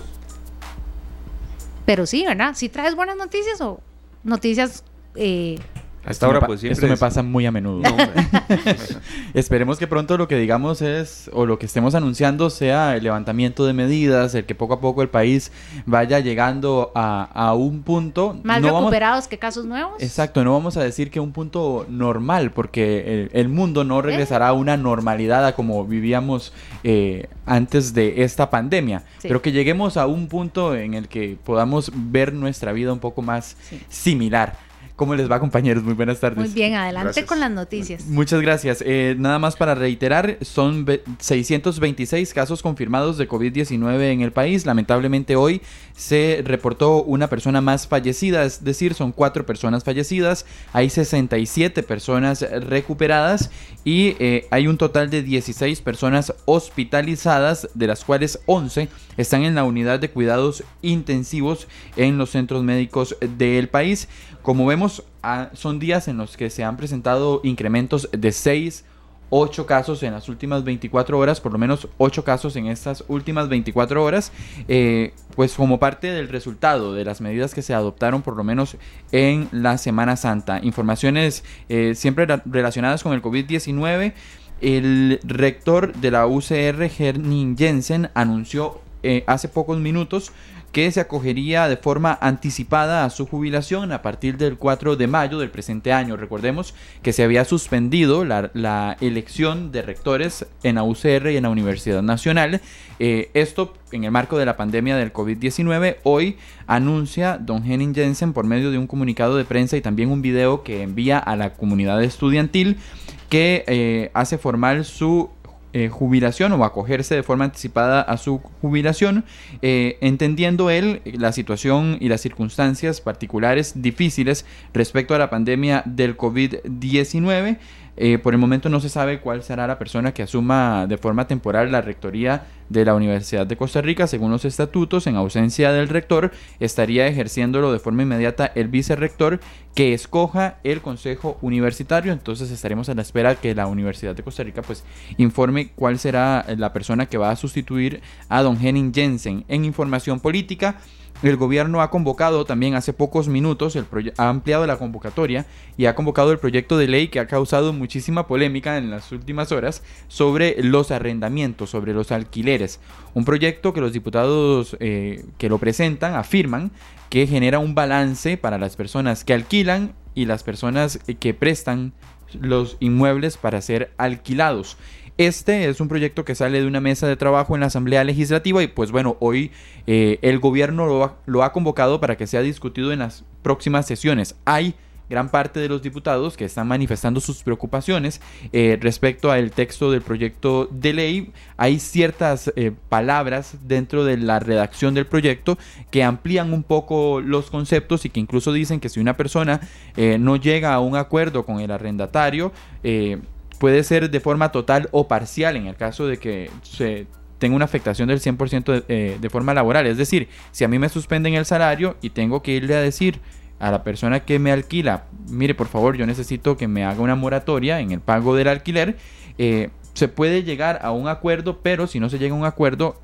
Pero sí, ¿verdad? Si traes buenas noticias o noticias eh, hasta ahora, pues Esto me pasa muy a menudo. Esperemos que pronto lo que digamos es, o lo que estemos anunciando sea el levantamiento de medidas, el que poco a poco el país vaya llegando a, un punto. Más recuperados que casos nuevos. Exacto, no vamos a decir que un punto normal, porque el, mundo no regresará a una normalidad a como vivíamos eh, antes de esta pandemia. Pero que lleguemos a un punto en el que podamos ver nuestra vida un poco más similar. ¿Cómo les va, compañeros? Muy buenas tardes. Muy bien, adelante con las noticias. Muchas gracias. Eh, nada más para reiterar, son 626 casos confirmados de COVID-19 en el país. Lamentablemente hoy se reportó una persona más fallecida, es decir, son cuatro personas fallecidas. Hay 67 personas recuperadas y eh, hay un total de 16 personas hospitalizadas, de las cuales 11 están en la unidad de cuidados intensivos en los centros médicos del país. Como vemos, ah, son días en los que se han presentado incrementos de 6, 8 casos en las últimas 24 horas, por lo menos 8 casos en estas últimas 24 horas, eh, pues como parte del resultado de las medidas que se adoptaron por lo menos en la Semana Santa. Informaciones eh, siempre relacionadas con el COVID-19 El rector de la UCR, Herning Jensen, anunció eh, hace pocos minutos que se acogería de forma anticipada a su jubilación a partir del 4 de mayo del presente año. Recordemos que se había suspendido la, elección de rectores en la UCR y en la Universidad Nacional. Eh, esto en el marco de la pandemia del COVID-19. Hoy anuncia don Henning Jensen por medio de un comunicado de prensa y también un video que envía a la comunidad estudiantil que eh, hace formal su eh, jubilación o acogerse de forma anticipada a su jubilación, eh, entendiendo él la situación y las circunstancias particulares difíciles respecto a la pandemia del COVID-19. Eh, por el momento no se sabe cuál será la persona que asuma de forma temporal la rectoría de la Universidad de Costa Rica. Según los estatutos, en ausencia del rector, estaría ejerciéndolo de forma inmediata el vicerrector que escoja el consejo universitario. Entonces estaremos a la espera que la Universidad de Costa Rica pues informe cuál será la persona que va a sustituir a don Henning Jensen. En información política, el gobierno ha convocado también hace pocos minutos, el ha ampliado la convocatoria y ha convocado el proyecto de ley que ha causado muchísima polémica en las últimas horas sobre los arrendamientos, sobre los alquileres. Un proyecto que los diputados eh, que lo presentan afirman que genera un balance para las personas que alquilan y las personas que prestan los inmuebles para ser alquilados. Este es un proyecto que sale de una mesa de trabajo en la Asamblea Legislativa y pues bueno, hoy eh, el gobierno lo ha, convocado para que sea discutido en las próximas sesiones. Hay gran parte de los diputados que están manifestando sus preocupaciones eh, respecto al texto del proyecto de ley. Hay ciertas eh, palabras dentro de la redacción del proyecto que amplían un poco los conceptos y que incluso dicen que si una persona no llega a un acuerdo con el arrendatario, puede ser de forma total o parcial en el caso de que se tenga una afectación del 100% eh, de, forma laboral. Es decir, si a mí me suspenden el salario y tengo que irle a decir a la persona que me alquila, mire por favor, yo necesito que me haga una moratoria en el pago del alquiler, eh, se puede llegar a un acuerdo, pero si no se llega a un acuerdo,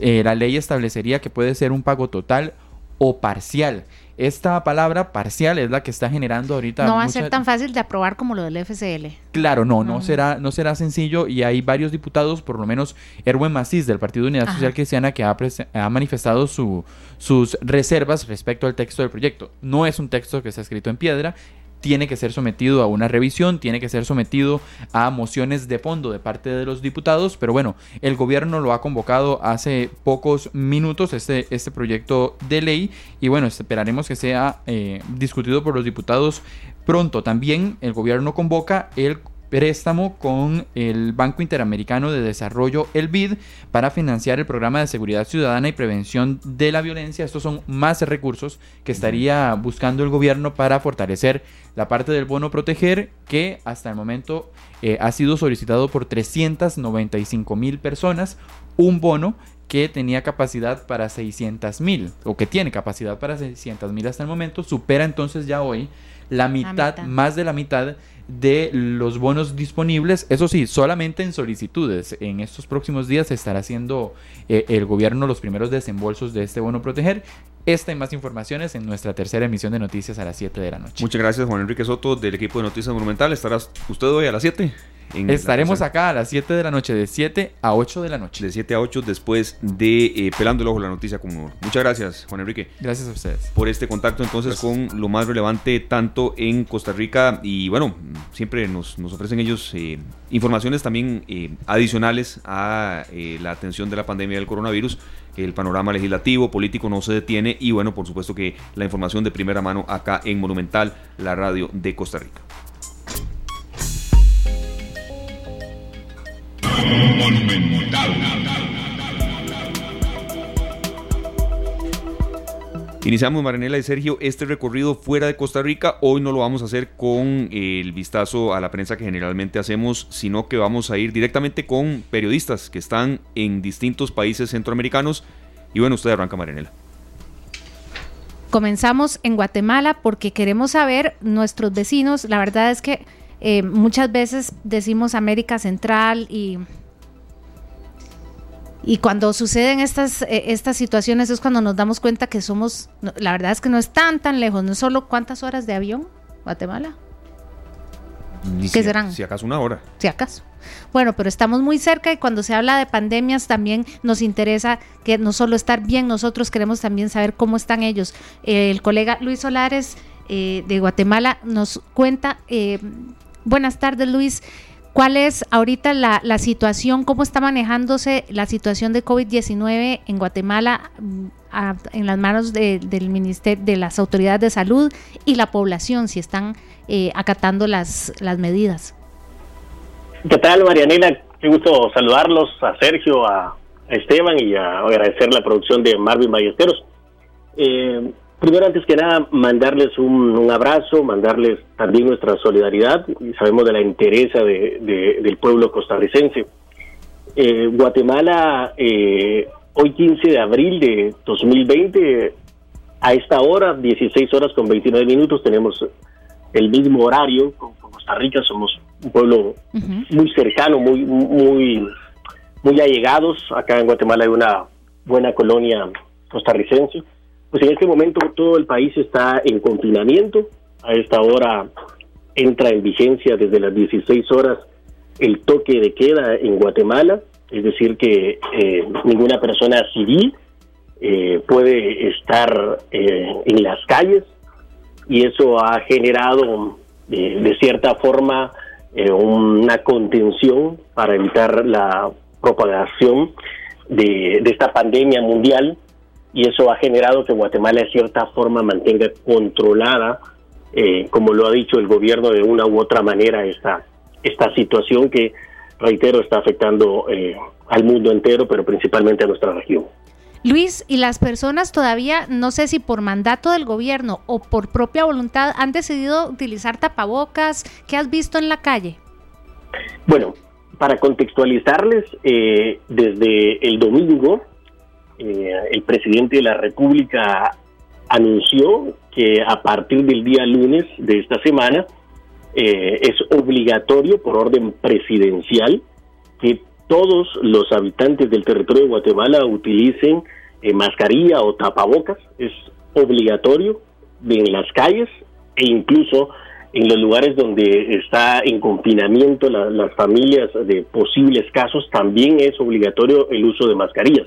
eh, la ley establecería que puede ser un pago total o parcial. Esta palabra parcial es la que está generando ahorita. No va a ser tan fácil de aprobar como lo del FCL. Claro, no, no, será, no será sencillo y hay varios diputados, por lo menos Erwin Macís del Partido Unidad Social Cristiana, que ha, ha manifestado su, sus reservas respecto al texto del proyecto. No es un texto que está escrito en piedra, tiene que ser sometido a una revisión, tiene que ser sometido a mociones de fondo de parte de los diputados, pero bueno, el gobierno lo ha convocado hace pocos minutos, este, este proyecto de ley, y bueno, esperaremos que sea eh, discutido por los diputados pronto. También el gobierno convoca el préstamo con el Banco Interamericano de Desarrollo, el BID, para financiar el programa de seguridad ciudadana y prevención de la violencia. Estos son más recursos que estaría buscando el gobierno para fortalecer la parte del bono proteger que hasta el momento eh, ha sido solicitado por 395 mil personas. Un bono que tenía capacidad para 600 mil o que tiene capacidad para 600 mil hasta el momento, supera entonces ya hoy la mitad, más de la mitad de los bonos disponibles. Eso sí, solamente en solicitudes. En estos próximos días se estará haciendo eh, el gobierno los primeros desembolsos de este bono proteger. Esta y más informaciones en nuestra tercera emisión de noticias a las 7 de la noche. Muchas gracias, Juan Enrique Soto, del equipo de Noticias Monumental. ¿Estarás usted hoy a las 7? Estaremos acá a las 7 de la noche, de 7 a 8 de la noche. De 7 a 8 después de eh, Pelando el Ojo, la noticia como Muchas gracias, Juan Enrique. Gracias a ustedes. Por este contacto entonces con lo más relevante tanto en Costa Rica y bueno, siempre nos, ofrecen ellos eh, informaciones también eh, adicionales a la atención de la pandemia del coronavirus. El panorama legislativo, político no se detiene y bueno, por supuesto que la información de primera mano acá en Monumental, la radio de Costa Rica. Iniciamos, Marinela y Sergio, este recorrido fuera de Costa Rica. Hoy no lo vamos a hacer con el vistazo a la prensa que generalmente hacemos, sino que vamos a ir directamente con periodistas que están en distintos países centroamericanos. Y bueno, usted arranca, Marinela. Comenzamos en Guatemala porque queremos saber nuestros vecinos. La verdad es que eh, muchas veces decimos América Central y y cuando suceden estas, eh, estas situaciones es cuando nos damos cuenta que somos, la verdad es que no es tan tan lejos, no solo cuántas horas de avión, Guatemala. ¿Qué serán? Si acaso una hora. Si acaso. Bueno, pero estamos muy cerca y cuando se habla de pandemias también nos interesa que no solo estar bien, nosotros queremos también saber cómo están ellos. el colega Luis Solares eh, de Guatemala nos cuenta, eh, buenas tardes Luis, ¿cuál es ahorita la, la, situación, cómo está manejándose la situación de COVID-19 en Guatemala mm, en las manos del ministerio, de las autoridades de salud y la población, si están eh, acatando las, las medidas? ¿Qué tal, Marianela? Qué gusto saludarlos, a Sergio, a Esteban y a agradecer la producción de Marvin Ballesteros. Eh, primero, antes que nada, mandarles un, abrazo, mandarles también nuestra solidaridad y sabemos de la interés de, del pueblo costarricense. Eh, Guatemala, eh, hoy 15 de abril de 2020, a esta hora, 16 horas con 29 minutos, tenemos el mismo horario con Costa Rica, somos un pueblo muy cercano, muy, muy, muy allegados. Acá en Guatemala hay una buena colonia costarricense. Pues en este momento todo el país está en confinamiento. A esta hora entra en vigencia desde las 16 horas el toque de queda en Guatemala, es decir, que eh, ninguna persona civil eh, puede estar eh, en las calles. Y eso ha generado de cierta forma eh, una contención para evitar la propagación de, esta pandemia mundial y eso ha generado que Guatemala de cierta forma mantenga controlada, eh, como lo ha dicho el gobierno de una u otra manera, esta, esta situación que, reitero, está afectando eh, al mundo entero, pero principalmente a nuestra región. Luis, ¿y las personas todavía, no sé si por mandato del gobierno o por propia voluntad, han decidido utilizar tapabocas? ¿Qué has visto en la calle? Bueno, para contextualizarles, eh, desde el domingo, eh, el presidente de la República anunció que a partir del día lunes de esta semana eh, es obligatorio por orden presidencial que todos los habitantes del territorio de Guatemala utilicen eh, mascarilla o tapabocas, es obligatorio en las calles e incluso en los lugares donde está en confinamiento las familias de posibles casos, también es obligatorio el uso de mascarillas.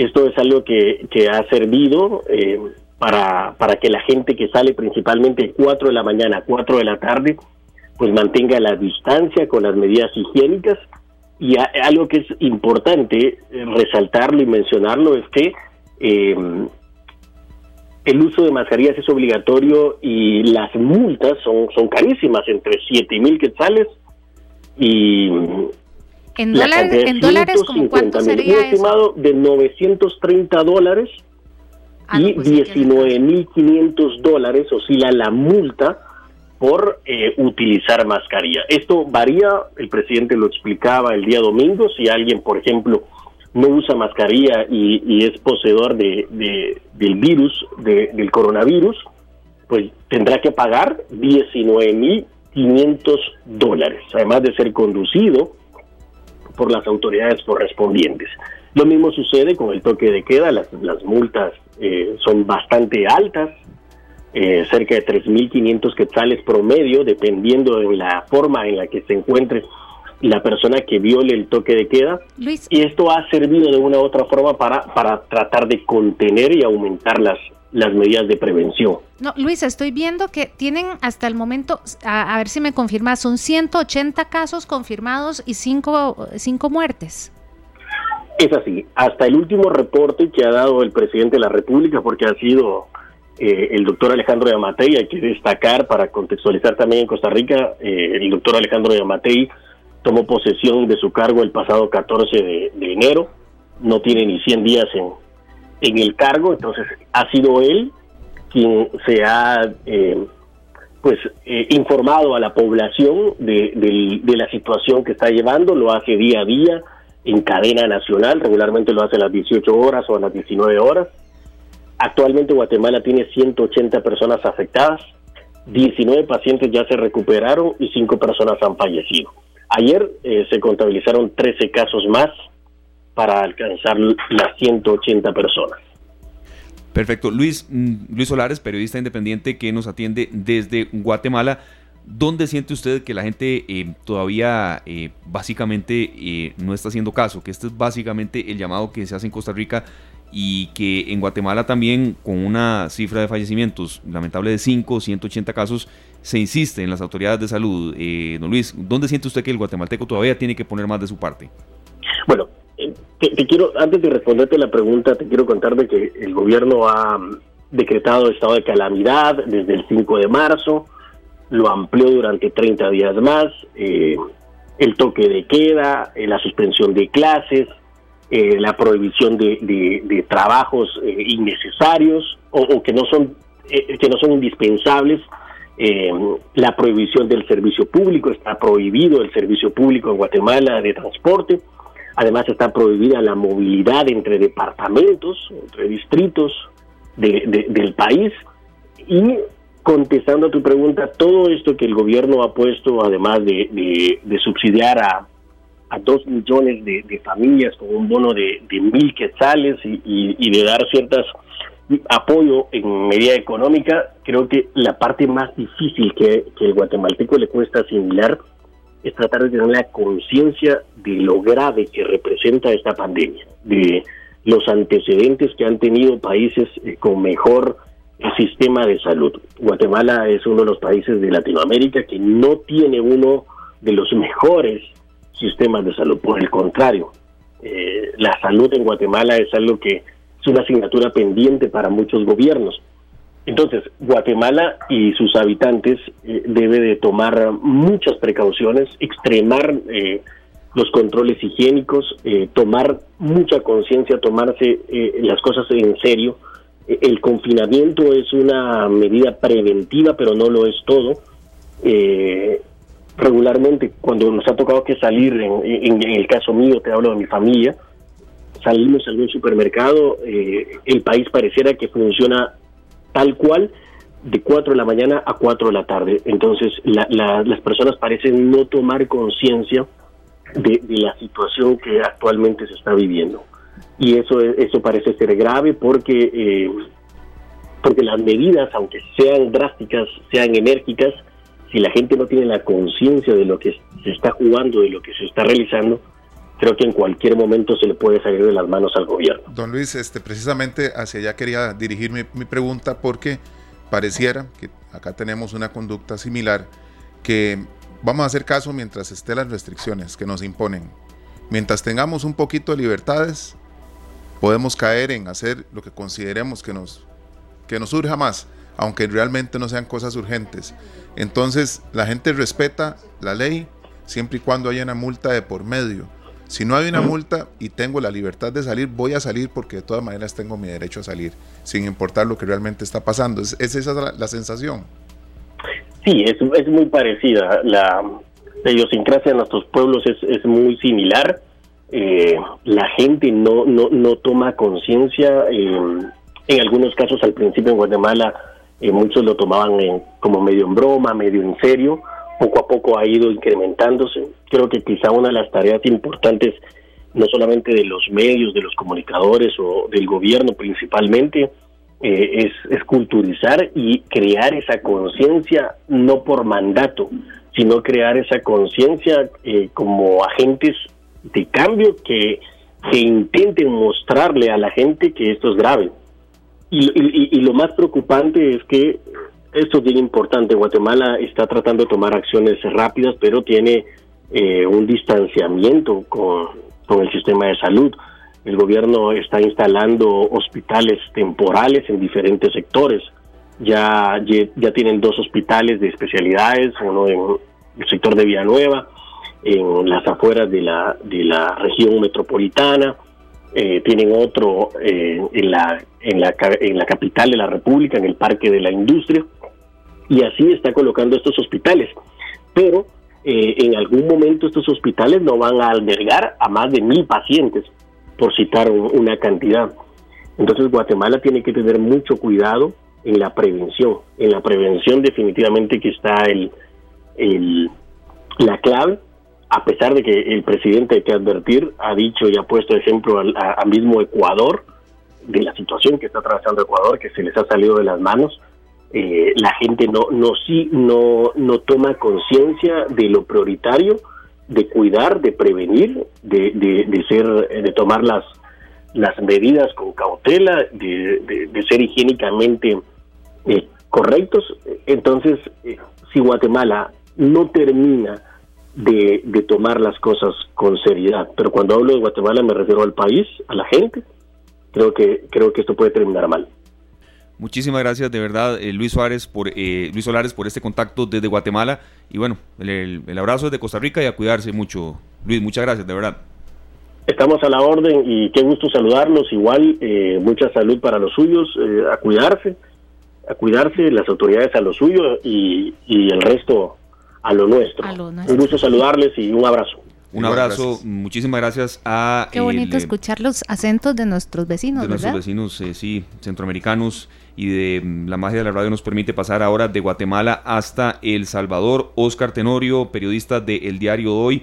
Esto es algo que, ha servido eh, para, para que la gente que sale principalmente 4 de la mañana, 4 de la tarde, pues mantenga la distancia con las medidas higiénicas. Y algo que es importante eh, resaltarlo y mencionarlo es que eh, el uso de mascarillas es obligatorio y las multas son, son carísimas, entre 7 mil quetzales y... ¿En, dólares, ¿en dólares como cuánto sería Un estimado de 930 dólares ah, y 19.500 pues dólares oscila la multa por eh, utilizar mascarilla. Esto varía, el presidente lo explicaba el día domingo, si alguien, por ejemplo, no usa mascarilla y, es poseedor de, del virus, del coronavirus, pues tendrá que pagar 19.500 dólares, además de ser conducido por las autoridades correspondientes. Lo mismo sucede con el toque de queda, las, las multas eh, son bastante altas, eh, cerca de 3.500 quetzales promedio, dependiendo de la forma en la que se encuentre la persona que viole el toque de queda. Y esto ha servido de una u otra forma para, para tratar de contener y aumentar las, las medidas de prevención. No, Luis, estoy viendo que tienen hasta el momento, a, ver si me confirmas, son 180 casos confirmados y 5 cinco muertes. Es así, hasta el último reporte que ha dado el presidente de la República, porque ha sido eh, el doctor Alejandro de Amatei, hay que destacar para contextualizar también en Costa Rica, eh, el doctor Alejandro de Amatei tomó posesión de su cargo el pasado 14 de, enero, no tiene ni 100 días en, en el cargo, entonces ha sido él quien se ha eh, pues eh, informado a la población de, la situación que está llevando, lo hace día a día en cadena nacional, regularmente lo hace a las 18 horas o a las 19 horas. Actualmente Guatemala tiene 180 personas afectadas, 19 pacientes ya se recuperaron y 5 personas han fallecido. Ayer eh, se contabilizaron 13 casos más para alcanzar las 180 personas. Perfecto. Luis, mm, Luis Solares, periodista independiente que nos atiende desde Guatemala. ¿Dónde siente usted que la gente eh, todavía eh, básicamente eh, no está haciendo caso? Que este es básicamente el llamado que se hace en Costa Rica y que en Guatemala también con una cifra de fallecimientos lamentable de 5, 180 casos, se insiste en las autoridades de salud. don Luis, ¿dónde siente usted que el guatemalteco todavía tiene que poner más de su parte? Bueno, te, quiero, antes de responderte la pregunta, te quiero contar de que el gobierno ha decretado estado de calamidad desde el 5 de marzo, lo amplió durante 30 días más, eh, el toque de queda, eh, la suspensión de clases, eh, la prohibición de, trabajos innecesarios o, que no son que no son indispensables, la prohibición del servicio público, está prohibido el servicio público en Guatemala de transporte, además está prohibida la movilidad entre departamentos, entre distritos del país. Y contestando a tu pregunta, todo esto que el gobierno ha puesto, además de, subsidiar a, dos millones de, familias con un bono de, mil quetzales y, de dar ciertas apoyo en medida económica, creo que la parte más difícil que, que el guatemalteco le cuesta asimilar es tratar de tener la conciencia de lo grave que representa esta pandemia, de los antecedentes que han tenido países eh, con mejor el sistema de salud. Guatemala es uno de los países de Latinoamérica que no tiene uno de los mejores sistemas de salud. Por el contrario, eh, la salud en Guatemala es algo que es una asignatura pendiente para muchos gobiernos. Entonces, Guatemala y sus habitantes eh, debe de tomar muchas precauciones, extremar eh, los controles higiénicos, tomar mucha conciencia, tomarse las cosas en serio, el confinamiento es una medida preventiva, pero no lo es todo. Eh, regularmente, cuando nos ha tocado que salir, en, el caso mío, te hablo de mi familia, salimos a algún supermercado, eh, el país pareciera que funciona tal cual de 4 de la mañana a 4 de la tarde. Entonces, las personas parecen no tomar conciencia de, la situación que actualmente se está viviendo y eso eso parece ser grave porque eh, porque las medidas aunque sean drásticas sean enérgicas si la gente no tiene la conciencia de lo que se está jugando de lo que se está realizando creo que en cualquier momento se le puede salir de las manos al gobierno don Luis este precisamente hacia allá quería dirigir mi, mi pregunta porque pareciera que acá tenemos una conducta similar que vamos a hacer caso mientras estén las restricciones que nos imponen mientras tengamos un poquito de libertades podemos caer en hacer lo que consideremos que nos, que nos surja más, aunque realmente no sean cosas urgentes. Entonces la gente respeta la ley siempre y cuando haya una multa de por medio. Si no hay una multa y tengo la libertad de salir, voy a salir porque de todas maneras tengo mi derecho a salir, sin importar lo que realmente está pasando. ¿Es, esa la, sensación? Sí, es, es muy parecida. La, la idiosincrasia de nuestros pueblos es, es muy similar eh, la gente no, no, no toma conciencia. Eh, en algunos casos, al principio en Guatemala, eh, muchos lo tomaban como medio en broma, medio en serio. Poco a poco ha ido incrementándose. Creo que quizá una de las tareas importantes, no solamente de los medios, de los comunicadores o del gobierno principalmente, eh, es, es culturizar y crear esa conciencia, no por mandato, sino crear esa conciencia como agentes de cambio que, se intenten mostrarle a la gente que esto es grave. Y, lo más preocupante es que esto es bien importante. Guatemala está tratando de tomar acciones rápidas, pero tiene eh, un distanciamiento con, con el sistema de salud. El gobierno está instalando hospitales temporales en diferentes sectores. Ya, ya tienen dos hospitales de especialidades, uno en el sector de Villanueva en las afueras de la, de la región metropolitana, eh, tienen otro eh, en, la, en, la, en la capital de la República, en el Parque de la Industria, y así está colocando estos hospitales. Pero eh, en algún momento estos hospitales no van a albergar a más de mil pacientes, por citar una cantidad. Entonces Guatemala tiene que tener mucho cuidado en la prevención. En la prevención definitivamente que está el, el, la clave a pesar de que el presidente hay que advertir, ha dicho y ha puesto ejemplo al mismo Ecuador, de la situación que está atravesando Ecuador, que se les ha salido de las manos, eh, la gente no no sí no no toma conciencia de lo prioritario de cuidar de prevenir de, de, ser de tomar las las medidas con cautela de, de ser higiénicamente eh, correctos. Entonces eh, si Guatemala no termina de, de tomar las cosas con seriedad pero cuando hablo de Guatemala me refiero al país a la gente creo que creo que esto puede terminar mal Muchísimas gracias de verdad, eh, Luis Suárez, por eh, Luis Solares, por este contacto desde Guatemala. Y bueno, el, abrazo desde Costa Rica y a cuidarse mucho. Luis, muchas gracias, de verdad. Estamos a la orden y qué gusto saludarlos. Igual, eh, mucha salud para los suyos, a cuidarse, a cuidarse, las autoridades a lo suyo y, el resto a lo nuestro. Un gusto saludarles y un abrazo. Un abrazo, muchísimas gracias a... Qué bonito escuchar los acentos de nuestros vecinos, de nuestros vecinos, sí, centroamericanos y de mm, la magia de la radio nos permite pasar ahora de Guatemala hasta El Salvador. Oscar Tenorio, periodista de El Diario Hoy.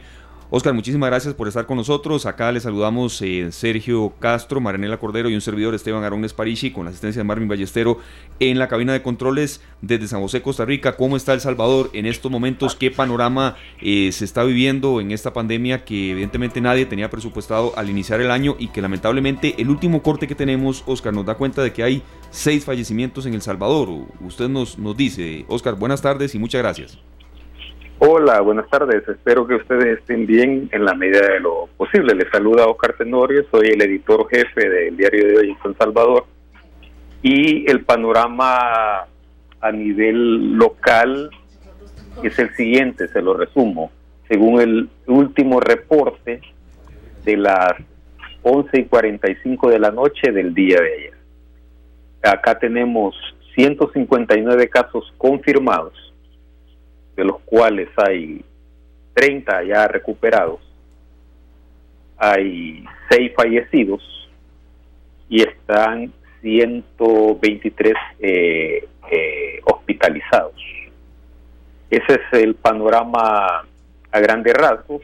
Oscar, muchísimas gracias por estar con nosotros. Acá le saludamos eh, Sergio Castro, Maranela Cordero y un servidor Esteban Arón Esparici con la asistencia de Marvin Ballestero en la cabina de controles desde San José, Costa Rica. ¿Cómo está El Salvador en estos momentos? ¿Qué panorama eh, se está viviendo en esta pandemia que evidentemente nadie tenía presupuestado al iniciar el año y que lamentablemente el último corte que tenemos, Oscar, nos da cuenta de que hay seis fallecimientos en El Salvador? Usted nos, nos dice, Oscar, buenas tardes y muchas gracias. Hola, buenas tardes. Espero que ustedes estén bien en la medida de lo posible. Les saluda Oscar Tenorio, soy el editor jefe del diario de hoy en San Salvador. Y el panorama a nivel local es el siguiente, se lo resumo. Según el último reporte de las 11 y 45 de la noche del día de ayer. Acá tenemos 159 casos confirmados de los cuales hay 30 ya recuperados, hay 6 fallecidos y están 123 eh, eh, hospitalizados. Ese es el panorama a grandes rasgos.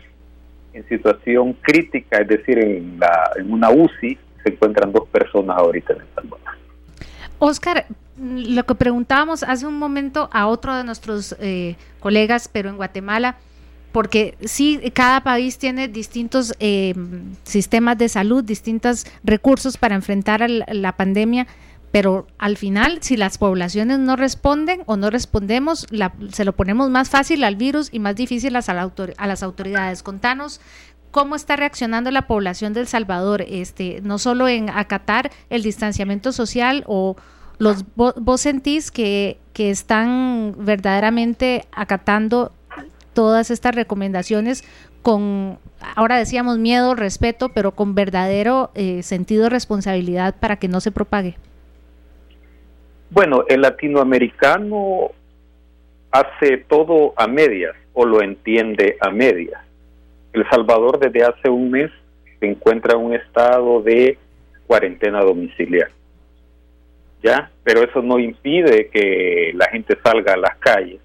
En situación crítica, es decir, en, la, en una UCI, se encuentran dos personas ahorita en El Salvador. Oscar, lo que preguntábamos hace un momento a otro de nuestros eh, colegas, pero en Guatemala, porque sí, cada país tiene distintos eh, sistemas de salud, distintos recursos para enfrentar la pandemia, pero al final, si las poblaciones no responden o no respondemos, se lo ponemos más fácil al virus y más difícil a, a las autoridades. Contanos cómo está reaccionando la población del Salvador, este, no solo en acatar el distanciamiento social o los vos, sentís que, que están verdaderamente acatando todas estas recomendaciones con, ahora decíamos miedo, respeto, pero con verdadero eh, sentido de responsabilidad para que no se propague? Bueno, el latinoamericano hace todo a medias o lo entiende a medias. El Salvador desde hace un mes se encuentra en un estado de cuarentena domiciliar. ¿Ya? Pero eso no impide que la gente salga a las calles.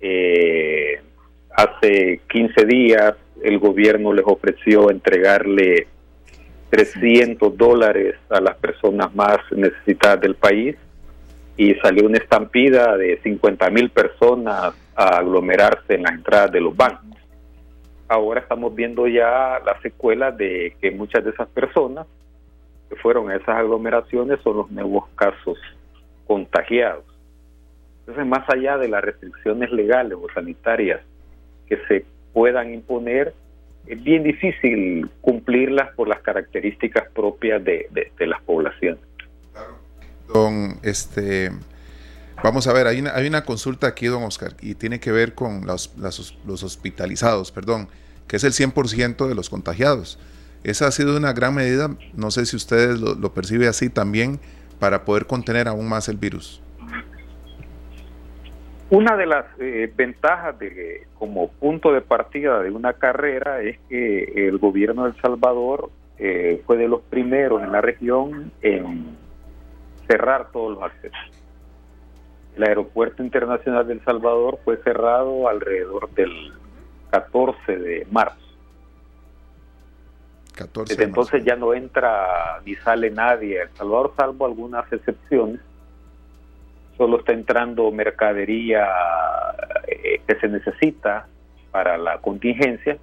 Eh, hace 15 días el gobierno les ofreció entregarle 300 dólares a las personas más necesitadas del país y salió una estampida de 50 mil personas a aglomerarse en las entradas de los bancos ahora estamos viendo ya las secuelas de que muchas de esas personas que fueron a esas aglomeraciones son los nuevos casos contagiados. Entonces, más allá de las restricciones legales o sanitarias que se puedan imponer, es bien difícil cumplirlas por las características propias de, las poblaciones. Don, este, vamos a ver, hay una, hay una consulta aquí, don Oscar, y tiene que ver con los, los hospitalizados, perdón que es el 100% de los contagiados. Esa ha sido una gran medida, no sé si ustedes lo, lo perciben así también, para poder contener aún más el virus. Una de las eh, ventajas de como punto de partida de una carrera es que el gobierno de El Salvador eh, fue de los primeros en la región en cerrar todos los accesos. El aeropuerto internacional de El Salvador fue cerrado alrededor del 14 de marzo. 14 Desde entonces ya no entra ni sale nadie a El Salvador, salvo algunas excepciones. solo está entrando mercadería eh, que se necesita para la contingencia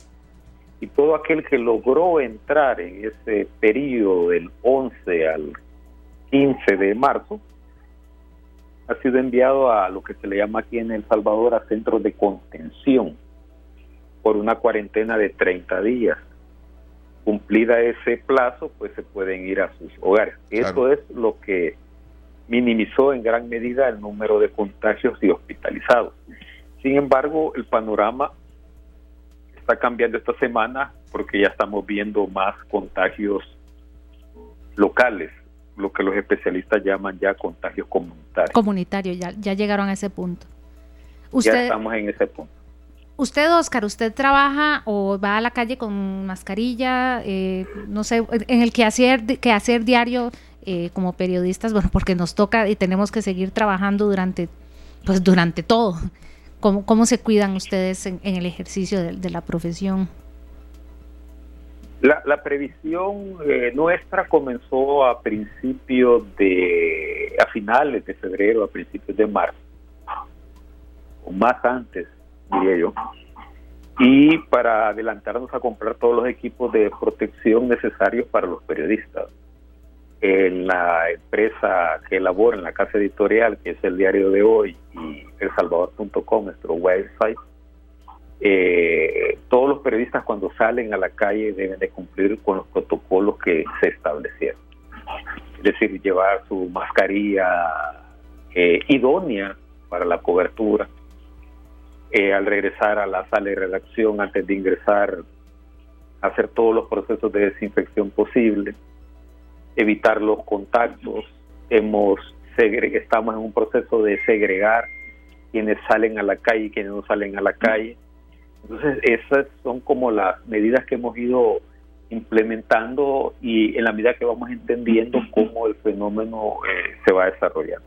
y todo aquel que logró entrar en ese periodo del 11 al 15 de marzo ha sido enviado a lo que se le llama aquí en El Salvador a centros de contención por una cuarentena de 30 días. Cumplida ese plazo, pues se pueden ir a sus hogares. Eso es lo que minimizó en gran medida el número de contagios y hospitalizados. Sin embargo, el panorama está cambiando esta semana porque ya estamos viendo más contagios locales, lo que los especialistas llaman ya contagios comunitarios. Comunitarios, ya, ya llegaron a ese punto. Usted, ya estamos en ese punto. Usted, Oscar, ¿usted trabaja o va a la calle con mascarilla? Eh, no sé, en el quehacer, hacer diario eh, como periodistas, bueno, porque nos toca y tenemos que seguir trabajando durante, pues durante todo. ¿Cómo, se cuidan ustedes en, el ejercicio de, la profesión? La, previsión eh, nuestra comenzó a principios de, a finales de febrero, a principios de marzo, o más antes, diría yo, y para adelantarnos a comprar todos los equipos de protección necesarios para los periodistas. En la empresa que elabora en la casa editorial, que es el diario de hoy y elsalvador.com, nuestro website, eh, todos los periodistas cuando salen a la calle deben de cumplir con los protocolos que se establecieron. Es decir, llevar su mascarilla eh, idónea para la cobertura. Eh, al regresar a la sala de redacción, antes de ingresar, hacer todos los procesos de desinfección posibles evitar los contactos, hemos estamos en un proceso de segregar quienes salen a la calle y quienes no salen a la calle. Entonces, esas son como las medidas que hemos ido implementando y en la medida que vamos entendiendo cómo el fenómeno eh, se va a desarrollar.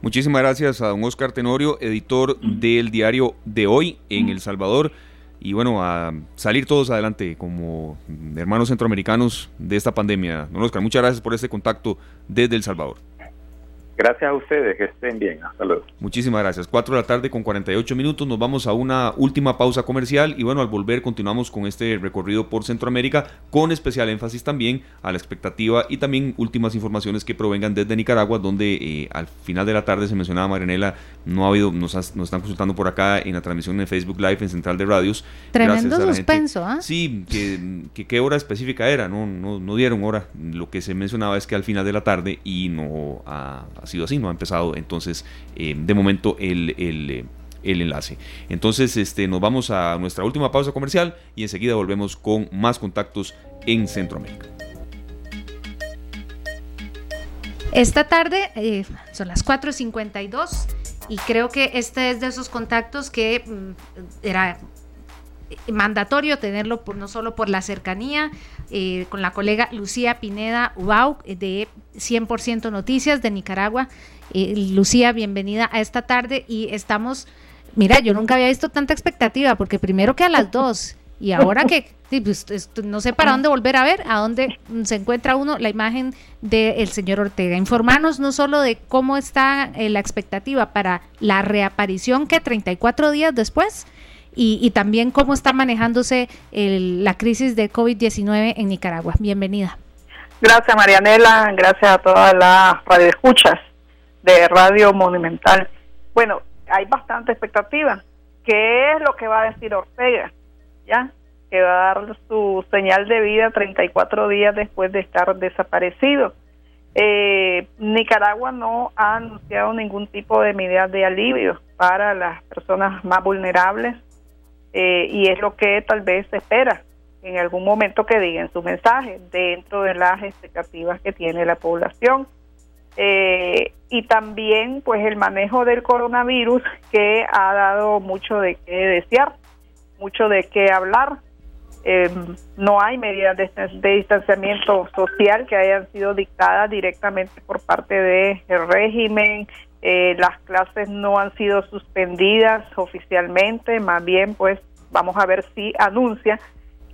Muchísimas gracias a don Oscar Tenorio, editor del diario de hoy en El Salvador y bueno, a salir todos adelante como hermanos centroamericanos de esta pandemia. Don Oscar, muchas gracias por este contacto desde El Salvador. Gracias a ustedes, que estén bien. Hasta luego. Muchísimas gracias. 4 de la tarde con 48 minutos. Nos vamos a una última pausa comercial y bueno, al volver continuamos con este recorrido por Centroamérica con especial énfasis también a la expectativa y también últimas informaciones que provengan desde Nicaragua, donde eh, al final de la tarde se mencionaba Marianela, no ha habido, nos, están consultando por acá en la transmisión en Facebook Live en Central de Radios. Tremendo suspenso, ¿ah? Sí, que, qué hora específica era, no, no, no dieron hora. Lo que se mencionaba es que al final de la tarde y no a sido así, no ha empezado entonces eh, de momento el, eh, el, enlace. Entonces este, nos vamos a nuestra última pausa comercial y enseguida volvemos con más contactos en Centroamérica. Esta tarde eh, son las 4.52 y creo que este es de esos contactos que mm, era mandatorio tenerlo por, no solo por la cercanía eh, con la colega Lucía Pineda Ubau eh, de 100% Noticias de Nicaragua. Eh, Lucía, bienvenida a esta tarde y estamos, mira, yo nunca había visto tanta expectativa porque primero que a las dos y ahora que pues, no sé para dónde volver a ver, a dónde se encuentra uno la imagen del señor Ortega. Informarnos no solo de cómo está la expectativa para la reaparición que 34 días después, y, también cómo está manejándose la crisis de COVID-19 en Nicaragua. Bienvenida. Gracias Marianela, gracias a todas las radioescuchas de Radio Monumental. Bueno, hay bastante expectativa. ¿Qué es lo que va a decir Ortega? ¿Ya? Que va a dar su señal de vida 34 días después de estar desaparecido. Eh, Nicaragua no ha anunciado ningún tipo de medida de alivio para las personas más vulnerables eh, y es lo que tal vez se espera en algún momento que digan su mensaje dentro de las expectativas que tiene la población. Eh, y también pues el manejo del coronavirus que ha dado mucho de qué desear, mucho de qué hablar. Eh, no hay medidas de, distanciamiento social que hayan sido dictadas directamente por parte del régimen, eh, las clases no han sido suspendidas oficialmente, más bien pues vamos a ver si anuncia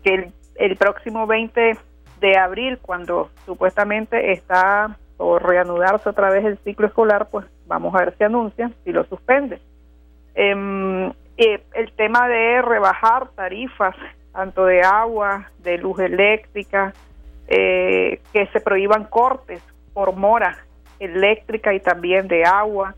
que el, próximo 20 de abril, cuando supuestamente está por reanudarse otra vez el ciclo escolar, pues vamos a ver si anuncia, si lo suspende. Eh, el tema de rebajar tarifas, tanto de agua, de luz eléctrica, eh, que se prohíban cortes por mora eléctrica y también de agua,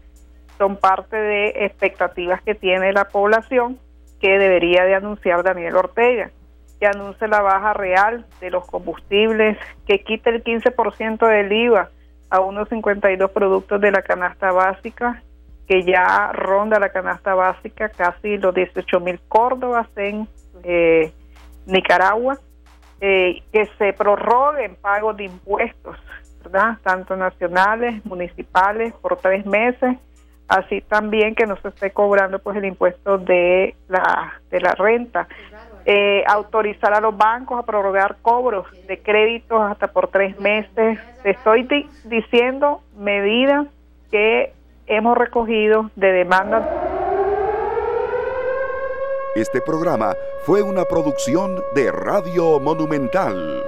son parte de expectativas que tiene la población que debería de anunciar Daniel Ortega, que anuncie la baja real de los combustibles, que quite el 15% del IVA a unos 52 productos de la canasta básica, que ya ronda la canasta básica casi los 18 mil córdobas en eh, Nicaragua, eh, que se prorroguen pagos de impuestos, Tanto nacionales, municipales, por tres meses, así también que no se esté cobrando pues el impuesto de la, de la renta. Eh, autorizar a los bancos a prorrogar cobros de créditos hasta por tres meses. Te estoy diciendo medidas que hemos recogido de demanda. Este programa fue una producción de Radio Monumental.